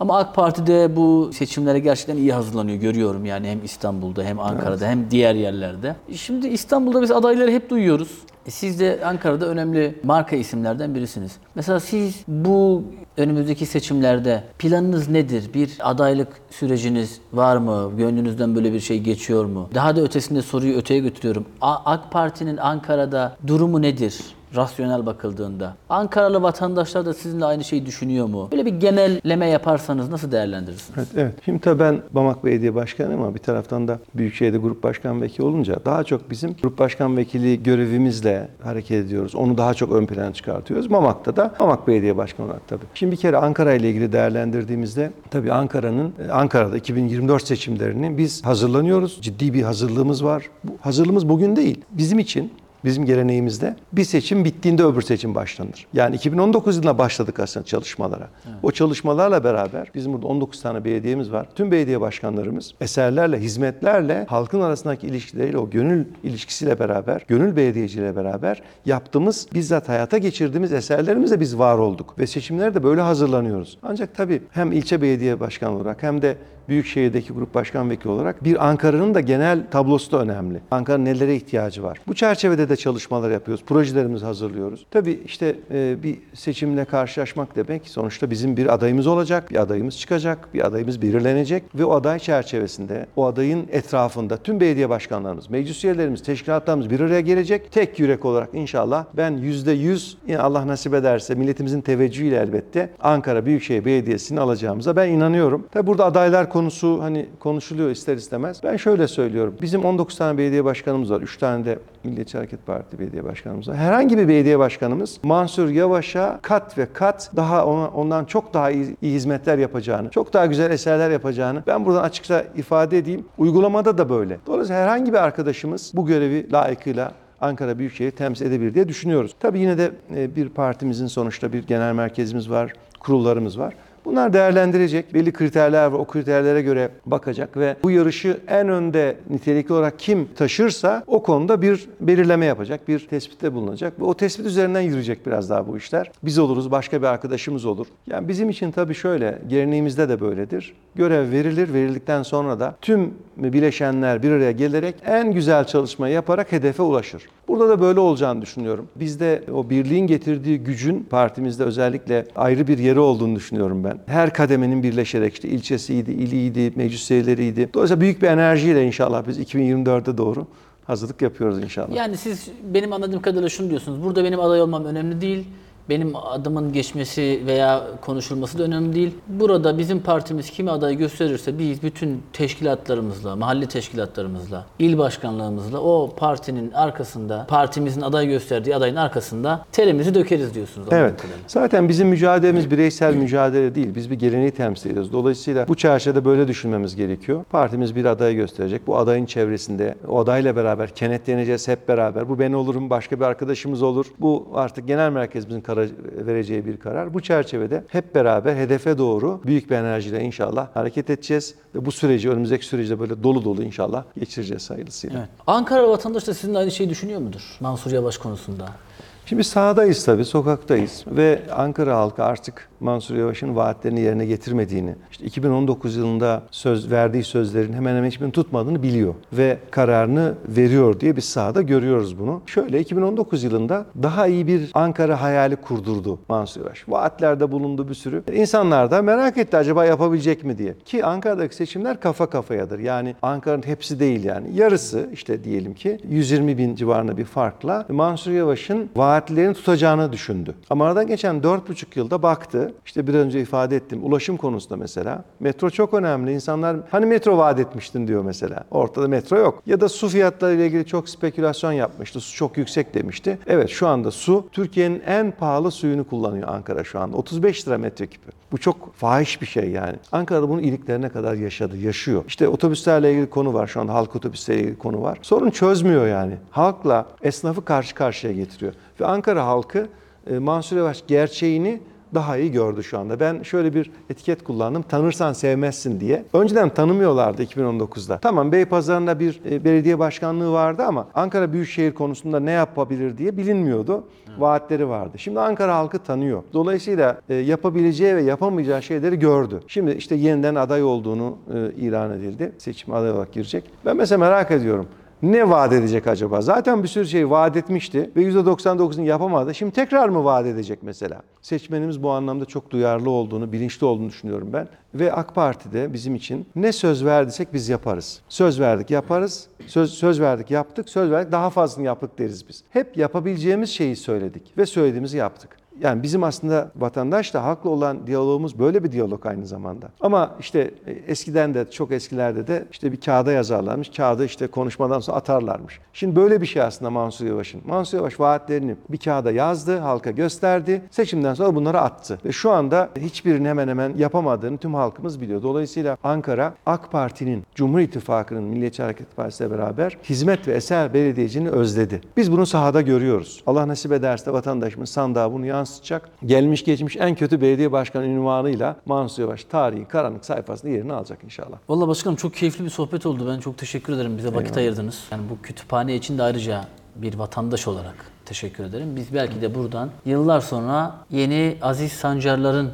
Ama AK Parti de bu seçimlere gerçekten iyi hazırlanıyor görüyorum yani hem İstanbul'da hem Ankara'da hem diğer yerlerde. Şimdi İstanbul'da biz adayları hep duyuyoruz. E Siz de Ankara'da önemli marka isimlerden birisiniz. Mesela siz bu önümüzdeki seçimlerde planınız nedir? Bir adaylık süreciniz var mı? Gönlünüzden böyle bir şey geçiyor mu? Daha da ötesinde soruyu öteye götürüyorum. AK Parti'nin Ankara'da durumu nedir? Rasyonel bakıldığında. Ankaralı vatandaşlar da sizinle aynı şeyi düşünüyor mu? Böyle bir genelleme yaparsanız nasıl değerlendirirsiniz? Evet, evet. Şimdi tabii ben Bamak Belediye Başkanı ama bir taraftan da Büyükşehir'de Grup Başkan Vekili olunca daha çok bizim Grup Başkan Vekili görevimizle hareket ediyoruz. Onu daha çok ön plana çıkartıyoruz. Mamak'ta da Mamak Belediye Başkanı olarak tabii. Şimdi bir kere Ankara ile ilgili değerlendirdiğimizde tabii Ankara'nın Ankara'da 2024 seçimlerini biz hazırlanıyoruz. Ciddi bir hazırlığımız var. Bu hazırlığımız bugün değil. Bizim için Bizim geleneğimizde bir seçim bittiğinde öbür seçim başlanır. Yani 2019 yılında başladık aslında çalışmalara. O çalışmalarla beraber bizim burada 19 tane belediyemiz var. Tüm belediye başkanlarımız eserlerle, hizmetlerle, halkın arasındaki ilişkileriyle, o gönül ilişkisiyle beraber, gönül belediyeciliğiyle beraber yaptığımız, bizzat hayata geçirdiğimiz eserlerimizle biz var olduk. Ve seçimlere de böyle hazırlanıyoruz. Ancak tabii hem ilçe belediye başkanı olarak hem de Büyükşehir'deki grup başkan vekili olarak bir Ankara'nın da genel tablosu da önemli. Ankara'nın nelere ihtiyacı var? Bu çerçevede de çalışmalar yapıyoruz. Projelerimizi hazırlıyoruz. Tabii işte e, bir seçimle karşılaşmak demek sonuçta bizim bir adayımız olacak, bir adayımız çıkacak, bir adayımız belirlenecek ve o aday çerçevesinde, o adayın etrafında tüm belediye başkanlarımız, meclis üyelerimiz, teşkilatlarımız bir araya gelecek. Tek yürek olarak inşallah ben yüzde yüz Allah nasip ederse milletimizin teveccühüyle elbette Ankara Büyükşehir Belediyesi'ni alacağımıza ben inanıyorum. Tabi burada adaylar konusu hani konuşuluyor ister istemez. Ben şöyle söylüyorum. Bizim 19 tane belediye başkanımız var. 3 tane de Milliyetçi Hareket Parti belediye başkanımız var. Herhangi bir belediye başkanımız Mansur Yavaş'a kat ve kat daha ona, ondan çok daha iyi, iyi hizmetler yapacağını, çok daha güzel eserler yapacağını ben buradan açıkça ifade edeyim. Uygulamada da böyle. Dolayısıyla herhangi bir arkadaşımız bu görevi layıkıyla Ankara Büyükşehir temsil edebilir diye düşünüyoruz. Tabii yine de e, bir partimizin sonuçta bir genel merkezimiz var, kurullarımız var. Bunlar değerlendirecek. Belli kriterler var. O kriterlere göre bakacak ve bu yarışı en önde nitelikli olarak kim taşırsa o konuda bir belirleme yapacak, bir tespitte bulunacak. Ve o tespit üzerinden yürüyecek biraz daha bu işler. Biz oluruz, başka bir arkadaşımız olur. Yani bizim için tabii şöyle, geleneğimizde de böyledir. Görev verilir, verildikten sonra da tüm bileşenler bir araya gelerek en güzel çalışmayı yaparak hedefe ulaşır. Burada da böyle olacağını düşünüyorum. Bizde o birliğin getirdiği gücün partimizde özellikle ayrı bir yeri olduğunu düşünüyorum ben. Her kademenin birleşerek işte ilçesiydi, iliydi, meclis üyeleriydi. Dolayısıyla büyük bir enerjiyle inşallah biz 2024'e doğru hazırlık yapıyoruz inşallah. Yani siz benim anladığım kadarıyla şunu diyorsunuz. Burada benim aday olmam önemli değil. Benim adımın geçmesi veya konuşulması da önemli değil. Burada bizim partimiz kimi aday gösterirse biz bütün teşkilatlarımızla, mahalle teşkilatlarımızla, il başkanlığımızla o partinin arkasında, partimizin aday gösterdiği adayın arkasında terimizi dökeriz diyorsunuz. Evet. Zaten bizim mücadelemiz bireysel mücadele değil. Biz bir geleneği temsil ediyoruz. Dolayısıyla bu çerçevede böyle düşünmemiz gerekiyor. Partimiz bir adayı gösterecek. Bu adayın çevresinde o adayla beraber kenetleneceğiz hep beraber. Bu ben olurum, başka bir arkadaşımız olur. Bu artık genel merkezimizin karar, vereceği bir karar. Bu çerçevede hep beraber hedefe doğru büyük bir enerjiyle inşallah hareket edeceğiz ve bu süreci önümüzdeki süreci böyle dolu dolu inşallah geçireceğiz hayırlısıyla. Evet. Ankara vatandaşı da sizin aynı şeyi düşünüyor mudur? Mansur Yavaş konusunda. Şimdi sahadayız tabii, sokaktayız ve Ankara halkı artık Mansur Yavaş'ın vaatlerini yerine getirmediğini, işte 2019 yılında söz verdiği sözlerin hemen hemen hiçbirini tutmadığını biliyor ve kararını veriyor diye biz sahada görüyoruz bunu. Şöyle 2019 yılında daha iyi bir Ankara hayali kurdurdu Mansur Yavaş. Vaatlerde bulundu bir sürü. İnsanlar da merak etti acaba yapabilecek mi diye. Ki Ankara'daki seçimler kafa kafayadır. Yani Ankara'nın hepsi değil yani. Yarısı işte diyelim ki 120 bin civarında bir farkla Mansur Yavaş'ın vaatlerini tutacağını düşündü. Ama aradan geçen 4,5 yılda baktı. İşte bir önce ifade ettim. Ulaşım konusunda mesela. Metro çok önemli. İnsanlar hani metro vaat etmiştin diyor mesela. Ortada metro yok. Ya da su fiyatları ile ilgili çok spekülasyon yapmıştı. Su çok yüksek demişti. Evet şu anda su Türkiye'nin en pahalı suyunu kullanıyor Ankara şu anda. 35 lira metreküpü. Bu çok fahiş bir şey yani. Ankara'da bunun iliklerine kadar yaşadı, yaşıyor. İşte otobüslerle ilgili konu var şu anda. Halk otobüsleriyle ilgili konu var. Sorun çözmüyor yani. Halkla esnafı karşı karşıya getiriyor. Ve Ankara halkı e, Mansur Yavaş gerçeğini daha iyi gördü şu anda. Ben şöyle bir etiket kullandım. Tanırsan sevmezsin diye. Önceden tanımıyorlardı 2019'da. Tamam Beypazarı'nda bir e, belediye başkanlığı vardı ama Ankara Büyükşehir konusunda ne yapabilir diye bilinmiyordu. Vaatleri vardı. Şimdi Ankara halkı tanıyor. Dolayısıyla e, yapabileceği ve yapamayacağı şeyleri gördü. Şimdi işte yeniden aday olduğunu e, ilan edildi. Seçim aday olarak girecek. Ben mesela merak ediyorum. Ne vaat edecek acaba? Zaten bir sürü şey vaat etmişti ve %99'unu yapamadı. Şimdi tekrar mı vaat edecek mesela? Seçmenimiz bu anlamda çok duyarlı olduğunu, bilinçli olduğunu düşünüyorum ben. Ve AK Parti'de bizim için ne söz verdiysek biz yaparız. Söz verdik yaparız, söz, söz verdik yaptık, söz verdik daha fazlasını yaptık deriz biz. Hep yapabileceğimiz şeyi söyledik ve söylediğimizi yaptık. Yani bizim aslında vatandaşla halkla olan diyalogumuz böyle bir diyalog aynı zamanda. Ama işte e, eskiden de çok eskilerde de işte bir kağıda yazarlarmış. Kağıdı işte konuşmadan sonra atarlarmış. Şimdi böyle bir şey aslında Mansur Yavaş'ın. Mansur Yavaş vaatlerini bir kağıda yazdı, halka gösterdi. Seçimden sonra bunları attı. Ve şu anda hiçbirini hemen hemen yapamadığını tüm halkımız biliyor. Dolayısıyla Ankara AK Parti'nin, Cumhur İttifakı'nın Milliyetçi Hareket Partisi'yle beraber hizmet ve eser belediyeciliğini özledi. Biz bunu sahada görüyoruz. Allah nasip ederse de vatandaşımız sandığa bunu yansıtacak. Gelmiş geçmiş en kötü belediye başkanı ünvanıyla Mansur Yavaş tarihin karanlık sayfasında yerini alacak inşallah. Vallahi başkanım çok keyifli bir sohbet oldu. Ben çok teşekkür ederim. Bize vakit ayırdınız. Yani bu kütüphane için de ayrıca bir vatandaş olarak teşekkür ederim. Biz belki de buradan yıllar sonra yeni Aziz Sancarların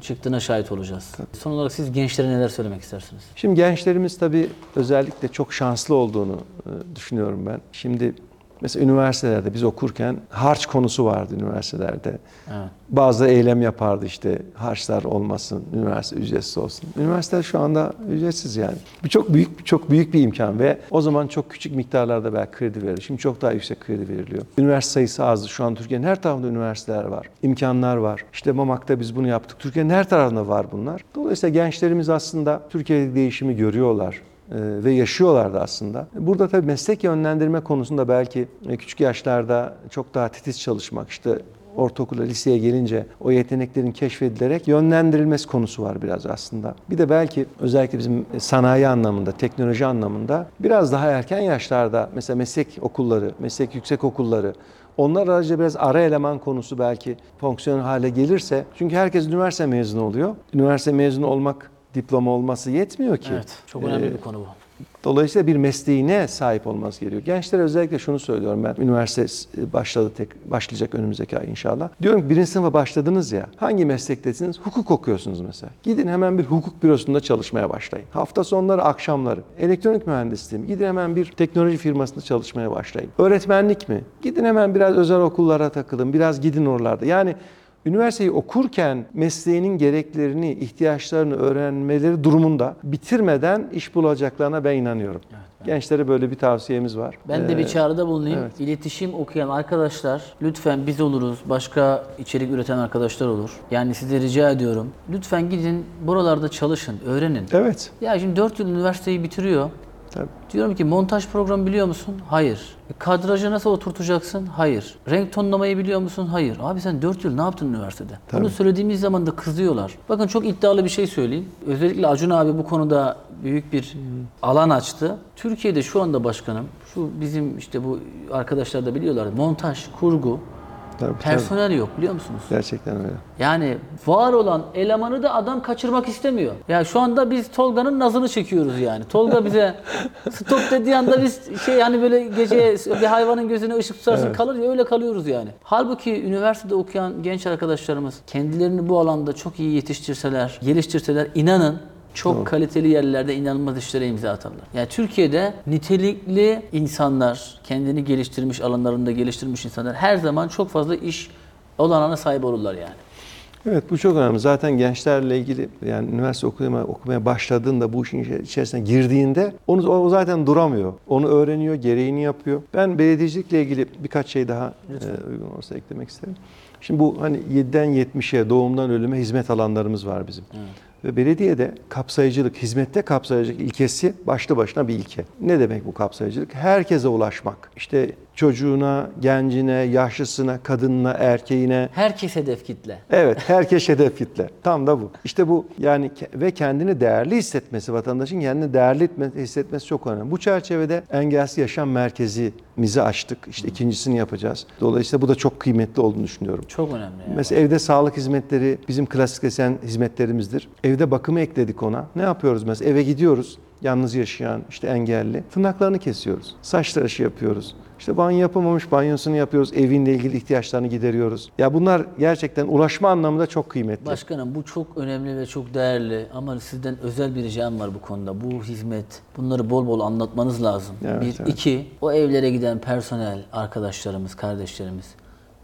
çıktığına şahit olacağız. Son olarak siz gençlere neler söylemek istersiniz? Şimdi gençlerimiz tabii özellikle çok şanslı olduğunu e, düşünüyorum ben. Şimdi Mesela üniversitelerde biz okurken harç konusu vardı üniversitelerde. Evet. Bazı eylem yapardı işte harçlar olmasın, üniversite ücretsiz olsun. Üniversiteler şu anda ücretsiz yani. Bu çok büyük çok büyük bir imkan ve o zaman çok küçük miktarlarda belki kredi verir. Şimdi çok daha yüksek kredi veriliyor. Üniversite sayısı azdı. Şu an Türkiye'nin her tarafında üniversiteler var. İmkanlar var. İşte Mamak'ta biz bunu yaptık. Türkiye'nin her tarafında var bunlar. Dolayısıyla gençlerimiz aslında Türkiye'de değişimi görüyorlar ve yaşıyorlar da aslında. Burada tabii meslek yönlendirme konusunda belki e, küçük yaşlarda çok daha titiz çalışmak, işte ortaokula, liseye gelince o yeteneklerin keşfedilerek yönlendirilmesi konusu var biraz aslında. Bir de belki özellikle bizim sanayi anlamında, teknoloji anlamında biraz daha erken yaşlarda mesela meslek okulları, meslek yüksek okulları onlar aracılığıyla biraz ara eleman konusu belki fonksiyonel hale gelirse çünkü herkes üniversite mezunu oluyor. Üniversite mezunu olmak diploma olması yetmiyor ki. Evet. Çok önemli Ee, bir konu bu. Dolayısıyla bir mesleğine sahip olması gerekiyor. Gençlere özellikle şunu söylüyorum ben. Üniversite başladı tek başlayacak önümüzdeki ay inşallah. Diyorum ki birinci sınıfa başladınız ya. Hangi meslektesiniz? Hukuk okuyorsunuz mesela. Gidin hemen bir hukuk bürosunda çalışmaya başlayın. Hafta sonları, akşamları. Elektronik mühendisliği mi? Gidin hemen bir teknoloji firmasında çalışmaya başlayın. Öğretmenlik mi? Gidin hemen biraz özel okullara takılın. Biraz gidin oralarda. Yani Üniversiteyi okurken mesleğinin gereklerini, ihtiyaçlarını öğrenmeleri durumunda bitirmeden iş bulacaklarına ben inanıyorum. Gençlere böyle bir tavsiyemiz var. Ben de bir Ee, çağrıda bulunayım. evet. İletişim okuyan arkadaşlar lütfen biz oluruz, başka içerik üreten arkadaşlar olur. Yani size rica ediyorum. Lütfen gidin buralarda çalışın, öğrenin. Evet. Ya şimdi 4 yıl üniversiteyi bitiriyor. Diyorum ki montaj programı biliyor musun? Hayır. E, Kadrajı nasıl oturtacaksın? Hayır. Renk tonlamayı biliyor musun? Hayır. Abi sen 4 yıl ne yaptın üniversitede? Tabii. Bunu söylediğimiz zaman da kızıyorlar. Bakın çok iddialı bir şey söyleyeyim. Özellikle Acun abi bu konuda büyük bir alan açtı. Türkiye'de şu anda başkanım, şu bizim işte bu arkadaşlar da biliyorlar. Montaj, kurgu, Tabii, tabii. personel yok biliyor musunuz? Gerçekten öyle. Yani var olan elemanı da adam kaçırmak istemiyor. Ya şu anda biz Tolga'nın nazını çekiyoruz yani. Tolga bize stop dediği anda biz şey hani böyle gece bir hayvanın gözüne ışık tutarsın kalır ya öyle kalıyoruz yani. Halbuki üniversitede okuyan genç arkadaşlarımız kendilerini bu alanda çok iyi yetiştirseler, geliştirseler inanın çok kaliteli yerlerde inanılmaz işlere imza atarlar. Yani Türkiye'de nitelikli insanlar, kendini geliştirmiş alanlarında geliştirmiş insanlar her zaman çok fazla iş olanağına sahip olurlar yani. Evet bu çok önemli. Zaten gençlerle ilgili yani üniversite okumaya, okumaya başladığında bu işin içerisine girdiğinde onu o zaten duramıyor. Onu öğreniyor, gereğini yapıyor. Ben belediyecilikle ilgili birkaç şey daha e, uygun olsa eklemek isterim. Şimdi bu hani 7'den 70'e doğumdan ölüme hizmet alanlarımız var bizim. Ve belediyede kapsayıcılık, hizmette kapsayıcılık ilkesi başlı başına bir ilke. Ne demek bu kapsayıcılık? Herkese ulaşmak. İşte çocuğuna, gencine, yaşlısına, kadınına, erkeğine, Herkes hedef kitle. Evet, herkes hedef kitle. Tam da bu. İşte bu yani ve kendini değerli hissetmesi, vatandaşın kendini değerli etme- hissetmesi çok önemli. Bu çerçevede engelsiz yaşam merkezimizi açtık. İşte ikincisini yapacağız. Dolayısıyla bu da çok kıymetli olduğunu düşünüyorum. Çok önemli. Yani. Mesela evde sağlık hizmetleri bizim klasikleşen hizmetlerimizdir. Evde bakımı ekledik ona. Ne yapıyoruz mesela? Eve gidiyoruz. Yalnız yaşayan, işte engelli. Tırnaklarını kesiyoruz. Saç tıraşı yapıyoruz. İşte banyo yapamamış banyosunu yapıyoruz. Evinle ilgili ihtiyaçlarını gideriyoruz. Ya bunlar gerçekten ulaşma anlamında çok kıymetli. Başkanım bu çok önemli ve çok değerli ama sizden özel bir ricam var bu konuda. Bu hizmet, bunları bol bol anlatmanız lazım. Evet, bir, evet. iki, o evlere giden personel, arkadaşlarımız, kardeşlerimiz,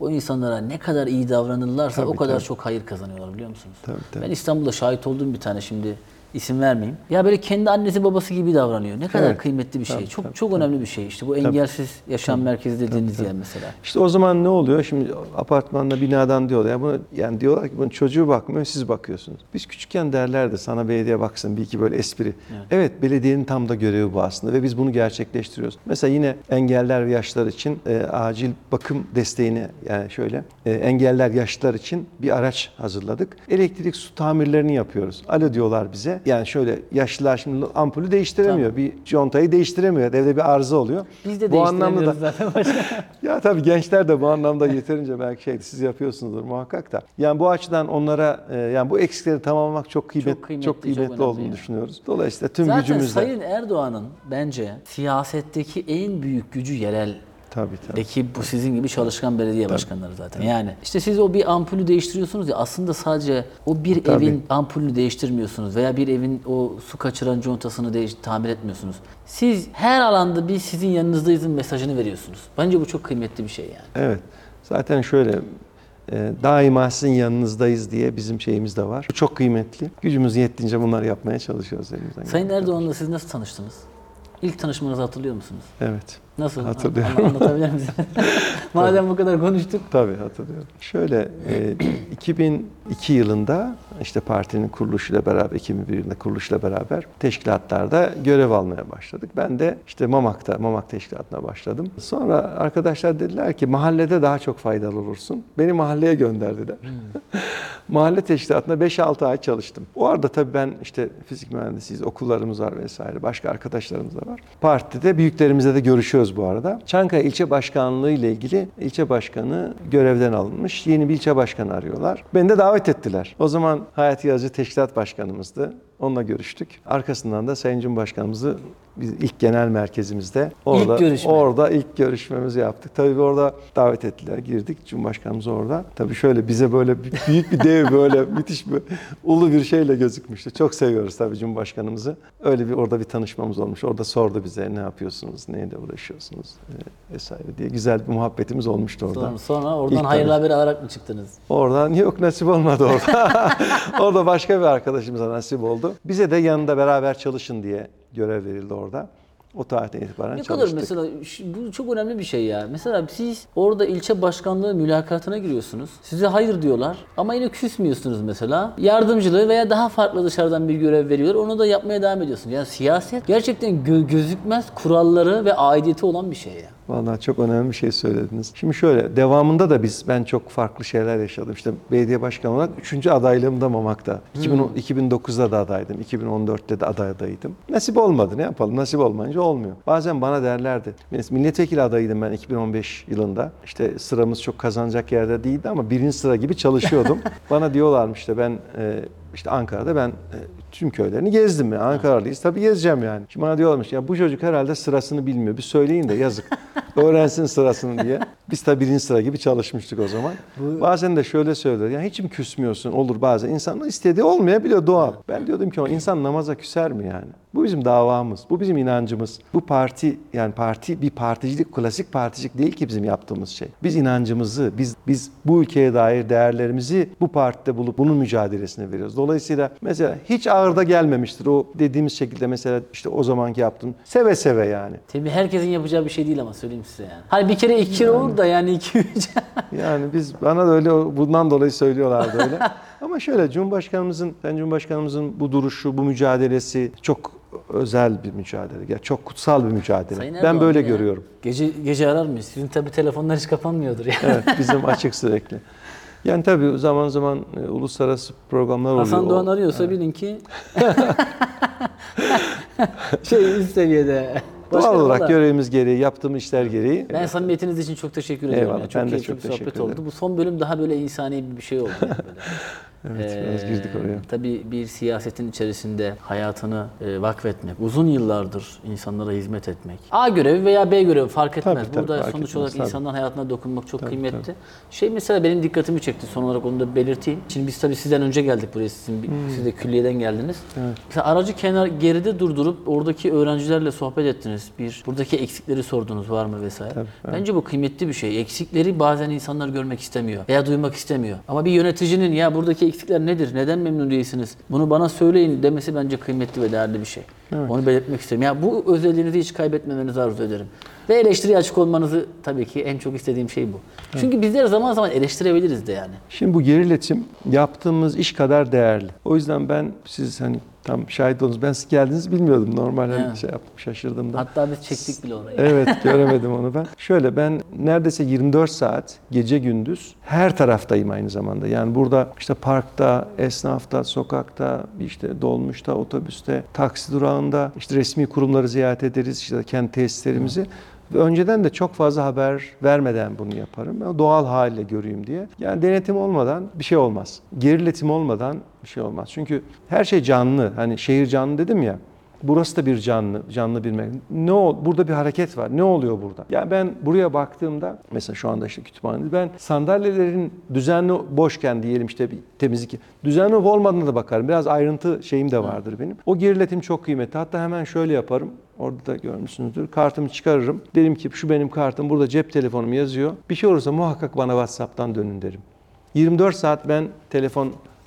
o insanlara ne kadar iyi davranırlarsa Tabii, o kadar tabii. çok hayır kazanıyorlar biliyor musunuz? Tabii, tabii. Ben İstanbul'da şahit olduğum bir tane şimdi isim vermeyeyim. Ya böyle kendi annesi babası gibi davranıyor. Ne kadar Evet. kıymetli bir şey. Tabii, çok tabii, çok önemli bir şey. İşte bu engelsiz yaşam merkezi dediğiniz yer mesela. İşte o zaman ne oluyor? Şimdi apartmanda binadan diyorlar. Ya bunu, yani diyorlar ki bunun çocuğu bakmıyor, siz bakıyorsunuz. Biz küçükken derlerdi sana belediye baksın bir iki böyle espri. Evet. belediyenin tam da görevi bu aslında ve biz bunu gerçekleştiriyoruz. Mesela yine engeller ve yaşlılar için e, acil bakım desteğini yani şöyle e, engeller yaşlılar için bir araç hazırladık. Elektrik su tamirlerini yapıyoruz. Alo diyorlar bize. Yani şöyle yaşlılar şimdi ampulü değiştiremiyor. Bir contayı değiştiremiyor. Evde bir arıza oluyor. Biz de Bu anlamda da zaten ya tabii gençler de bu anlamda yeterince belki şey siz yapıyorsunuzdur muhakkak da. Yani bu açıdan onlara e, yani bu eksikleri tamamlamak çok kıymet çok kıymetli, kıymetli, çok olduğunu yani. düşünüyoruz. Dolayısıyla tüm Zaten gücümüzle Sayın Erdoğan'ın bence siyasetteki en büyük gücü yerel Tabii tabii. Peki bu sizin gibi çalışkan belediye başkanları zaten. Yani işte siz o bir ampulü değiştiriyorsunuz ya aslında sadece o bir Tabii. evin ampulünü değiştirmiyorsunuz veya bir evin o su kaçıran contasını değiş tamir etmiyorsunuz. Siz her alanda biz sizin yanınızdayızın mesajını veriyorsunuz. Bence bu çok kıymetli bir şey yani. Evet. Zaten şöyle e, daima sizin yanınızdayız diye bizim şeyimiz de var. Bu çok kıymetli. Gücümüz yettiğince bunları yapmaya çalışıyoruz elimizden. Sayın Erdoğan'la siz nasıl tanıştınız? İlk tanışmanızı hatırlıyor musunuz? Evet. Nasıl? Hatırlıyorum. Ama Anlatabilir misiniz? Madem bu kadar konuştuk. Tabii hatırlıyorum. Şöyle e, 2002 yılında işte partinin kuruluşuyla beraber 2001 yılında kuruluşuyla beraber teşkilatlarda görev almaya başladık. Ben de işte Mamak'ta Mamak teşkilatına başladım. Sonra arkadaşlar dediler ki mahallede daha çok faydalı olursun. Beni mahalleye gönderdiler. Mahalle teşkilatında 5-6 ay çalıştım. O arada tabii ben işte fizik mühendisiyiz, okullarımız var vesaire. Başka arkadaşlarımız da var. Partide büyüklerimizle de görüşüyoruz bu arada. Çankaya ilçe başkanlığı ile ilgili ilçe başkanı görevden alınmış. Yeni bir ilçe başkanı arıyorlar. Beni de davet ettiler. O zaman Hayati Yazıcı teşkilat başkanımızdı. Onunla görüştük. Arkasından da Sayın Cumhurbaşkanımızı biz ilk genel merkezimizde orada görüşme. orada ilk görüşmemizi yaptık. Tabii orada davet ettiler. Girdik. Cumhurbaşkanımız orada. Tabii şöyle bize böyle büyük bir dev böyle müthiş bir ulu bir şeyle gözükmüştü. Çok seviyoruz tabii Cumhurbaşkanımızı. Öyle bir orada bir tanışmamız olmuş. Orada sordu bize ne yapıyorsunuz, neyle uğraşıyorsunuz e, vesaire diye güzel bir muhabbetimiz olmuştu orada. Sonra, sonra oradan İlk hayırlı haberi alarak mı çıktınız? Oradan yok nasip olmadı orada. orada başka bir arkadaşımıza nasip oldu. Bize de yanında beraber çalışın diye görev verildi orada. O tarihten itibaren Ne kadar çalıştık. mesela ş- bu çok önemli bir şey ya. Mesela siz orada ilçe başkanlığı mülakatına giriyorsunuz. Size hayır diyorlar ama yine küsmüyorsunuz mesela. Yardımcılığı veya daha farklı dışarıdan bir görev veriyorlar. Onu da yapmaya devam ediyorsunuz. Yani siyaset gerçekten gö- gözükmez kuralları ve aidiyeti olan bir şey ya. Vallahi çok önemli bir şey söylediniz. Şimdi şöyle, devamında da biz, ben çok farklı şeyler yaşadım. İşte belediye başkanı olarak 3. adaylığım da Mamak'ta. 2010 2009'da da adaydım, 2014'te de adaydaydım. Nasip olmadı, ne yapalım? Nasip olmayınca olmuyor. Bazen bana derlerdi, milletvekili adayıydım ben 2015 yılında. İşte sıramız çok kazanacak yerde değildi ama birinci sıra gibi çalışıyordum. bana diyorlarmış işte ben e, işte Ankara'da ben e, tüm köylerini gezdim. Yani Ankaralıyız tabii gezeceğim yani. Şimdi bana diyorlarmış ya bu çocuk herhalde sırasını bilmiyor. Bir söyleyin de yazık. Öğrensin sırasını diye. Biz tabii birinci sıra gibi çalışmıştık o zaman. Bazen de şöyle söylüyor. Yani hiç mi küsmüyorsun? Olur bazen. İnsanın istediği olmayabiliyor doğal. Ben diyordum ki o insan namaza küser mi yani? Bu bizim davamız. Bu bizim inancımız. Bu parti yani parti bir particilik, klasik particilik değil ki bizim yaptığımız şey. Biz inancımızı, biz biz bu ülkeye dair değerlerimizi bu partide bulup bunun mücadelesine veriyoruz. Dolayısıyla mesela hiç ağırda gelmemiştir o dediğimiz şekilde mesela işte o zamanki yaptığım seve seve yani. Tabii herkesin yapacağı bir şey değil ama söyleyeyim size yani. Hani bir kere iki kere olur da yani iki üç. Yani biz bana da öyle bundan dolayı söylüyorlardı öyle. Ama şöyle Cumhurbaşkanımızın, Sayın Cumhurbaşkanımızın bu duruşu, bu mücadelesi çok özel bir mücadele. Yani çok kutsal bir mücadele. Sayın ben böyle ya. görüyorum. Gece gece arar mıyız? Sizin tabii telefonlar hiç kapanmıyordur ya. Evet, bizim açık sürekli. Yani tabii zaman zaman e, uluslararası programlar oluyor. Hasan Doğan O- arıyorsa bilin ki şey üst seviyede. Doğal olarak görevimiz gereği, yaptığımız işler gereği. Ben samimiyetiniz için çok teşekkür ediyorum. Eyvallah. Çok ben de çok bir sohbet teşekkür oldu. ederim. Bu son bölüm daha böyle insani bir şey oldu. Yani böyle. Evet, biraz Ee, girdik oraya. Tabii bir siyasetin içerisinde hayatını e, vakfetmek, uzun yıllardır insanlara hizmet etmek. A görevi veya B görevi fark etmez. Tabii, tabii, Burada fark sonuç etmez, olarak tabii. insanların hayatına dokunmak çok Tabii, kıymetli. Şey mesela benim dikkatimi çekti. Son olarak onu da belirteyim. Şimdi biz tabii sizden önce geldik buraya. Sizin, Hmm. Siz de külliyeden geldiniz. Mesela aracı kenar geride durdurup oradaki öğrencilerle sohbet ettiniz. Bir buradaki eksikleri sordunuz var mı vesaire. Tabii, Bence bu kıymetli bir şey. Eksikleri bazen insanlar görmek istemiyor veya duymak istemiyor. Ama bir yöneticinin ya buradaki eksikler nedir? Neden memnun değilsiniz? Bunu bana söyleyin demesi bence kıymetli ve değerli bir şey. Onu belirtmek istiyorum. Ya bu özelliğinizi hiç kaybetmemenizi arzu ederim. Ve eleştiriye açık olmanızı tabii ki en çok istediğim şey bu. Çünkü bizler zaman zaman eleştirebiliriz de yani. Şimdi bu geriletim yaptığımız iş kadar değerli. O yüzden ben siz hani tam şahit oldunuz. Ben siz geldiniz bilmiyordum. Normal hani şey yaptım şaşırdım da. Hatta biz çektik bile orayı. Evet göremedim onu ben. Şöyle ben neredeyse 24 saat gece gündüz her taraftayım aynı zamanda. Yani burada işte parkta, esnafta, sokakta, işte dolmuşta, otobüste, taksi durağında, işte resmi kurumları ziyaret ederiz, işte kendi tesislerimizi. Ve önceden de çok fazla haber vermeden bunu yaparım. Ben doğal haliyle göreyim diye. Yani denetim olmadan bir şey olmaz. Geriletim olmadan bir şey olmaz. Çünkü her şey canlı. Hani şehir canlı dedim ya. Burası da bir canlı, canlı bir mekan. Ne ol, burada bir hareket var. Ne oluyor burada? Yani ben buraya baktığımda mesela şu anda işte kütüphanede ben sandalyelerin düzenli boşken diyelim işte bir temizlik düzenli olmadığına da bakarım. Biraz ayrıntı şeyim de vardır benim. O geriletim çok kıymetli. Hatta hemen şöyle yaparım. Orada da görmüşsünüzdür. Kartımı çıkarırım. Derim ki şu benim kartım. Burada cep telefonum yazıyor. Bir şey olursa muhakkak bana WhatsApp'tan dönün derim. 24 saat ben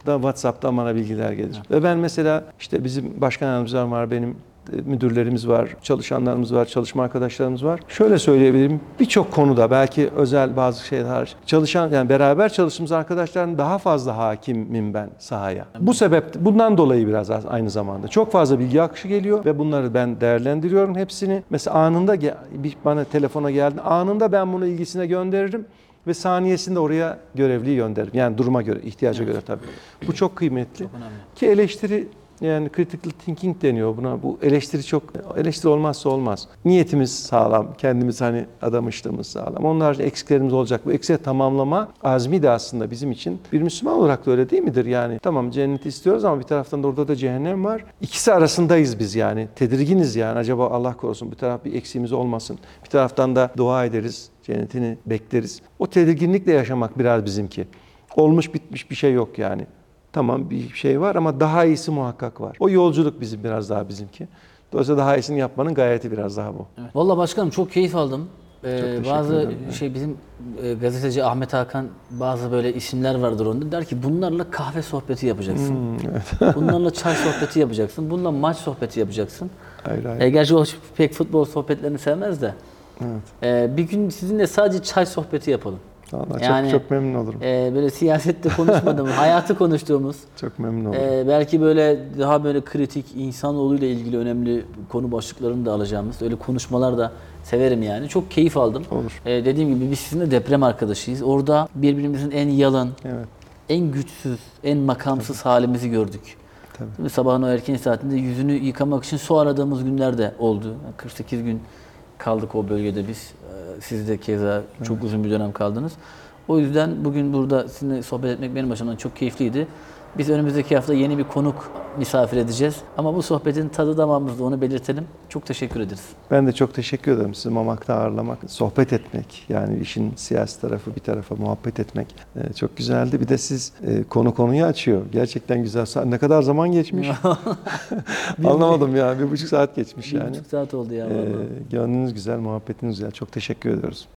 telefonda WhatsApp'tan bana bilgiler gelir. Ve ben mesela işte bizim başkan yardımcılar var, benim e, müdürlerimiz var, çalışanlarımız var, çalışma arkadaşlarımız var. Şöyle söyleyebilirim. Birçok konuda belki özel bazı şeyler hariç çalışan yani beraber çalıştığımız arkadaşların daha fazla hakimim ben sahaya. Bu sebep bundan dolayı biraz az- aynı zamanda. Çok fazla bilgi akışı geliyor ve bunları ben değerlendiriyorum hepsini. Mesela anında bir bana telefona geldi. Anında ben bunu ilgisine gönderirim ve saniyesinde oraya görevliyi gönderirim. Yani duruma göre, ihtiyaca göre tabii. Bu çok kıymetli. Çok önemli. Ki eleştiri yani critical thinking deniyor buna. Bu eleştiri çok eleştiri olmazsa olmaz. Niyetimiz sağlam, kendimiz hani adamışlığımız sağlam. Onun haricinde eksiklerimiz olacak. Bu eksiği tamamlama azmi de aslında bizim için bir Müslüman olarak da öyle değil midir? Yani tamam cenneti istiyoruz ama bir taraftan da orada da cehennem var. İkisi arasındayız biz yani. Tedirginiz yani. Acaba Allah korusun bir taraf bir eksiğimiz olmasın. Bir taraftan da dua ederiz. Cennetini bekleriz. O tedirginlikle yaşamak biraz bizimki. Olmuş bitmiş bir şey yok yani. Tamam bir şey var ama daha iyisi muhakkak var. O yolculuk bizim biraz daha bizimki. Dolayısıyla daha iyisini yapmanın gayeti biraz daha bu. Evet. Valla başkanım çok keyif aldım. Ee, bazı ederim. şey bizim e, gazeteci Ahmet Hakan bazı böyle isimler vardır onda. Der ki bunlarla kahve sohbeti yapacaksın. Hmm, bunlarla çay sohbeti yapacaksın. Bununla maç sohbeti yapacaksın. Hayır hayır. E, gerçi o pek futbol sohbetlerini sevmez de. Evet. E, bir gün sizinle sadece çay sohbeti yapalım. Vallahi Yani- çok çok memnun olurum. E, böyle siyasette konuşmadığımız, hayatı konuştuğumuz, Çok memnun olurum. e, belki böyle daha böyle kritik, insanoğluyla ilgili önemli konu başlıklarını da alacağımız öyle konuşmalar da severim yani. Çok keyif aldım. Olur. E, dediğim gibi biz sizinle deprem arkadaşıyız. Orada birbirimizin en yalın, Evet. en güçsüz, en makamsız halimizi gördük. Tabii. Sabahın o erken saatinde yüzünü yıkamak için su aradığımız günler de oldu. Yani 48 gün kaldık o bölgede biz. Ee, Siz de keza çok uzun bir dönem kaldınız. O yüzden bugün burada sizinle sohbet etmek benim açımdan çok keyifliydi. Biz önümüzdeki hafta yeni bir konuk misafir edeceğiz. Ama bu sohbetin tadı damağımızda onu belirtelim. Çok teşekkür ederiz. Ben de çok teşekkür ederim sizi Mamak'ta ağırlamak, sohbet etmek. Yani işin siyasi tarafı bir tarafa muhabbet etmek e, çok güzeldi. Bir de siz e, konu konuyu açıyor. Gerçekten güzel. Ne kadar zaman geçmiş? Anlamadım ya. Bir buçuk saat geçmiş Bir yani. buçuk saat oldu ya. E, gönlünüz güzel, muhabbetiniz güzel. Çok teşekkür ediyoruz.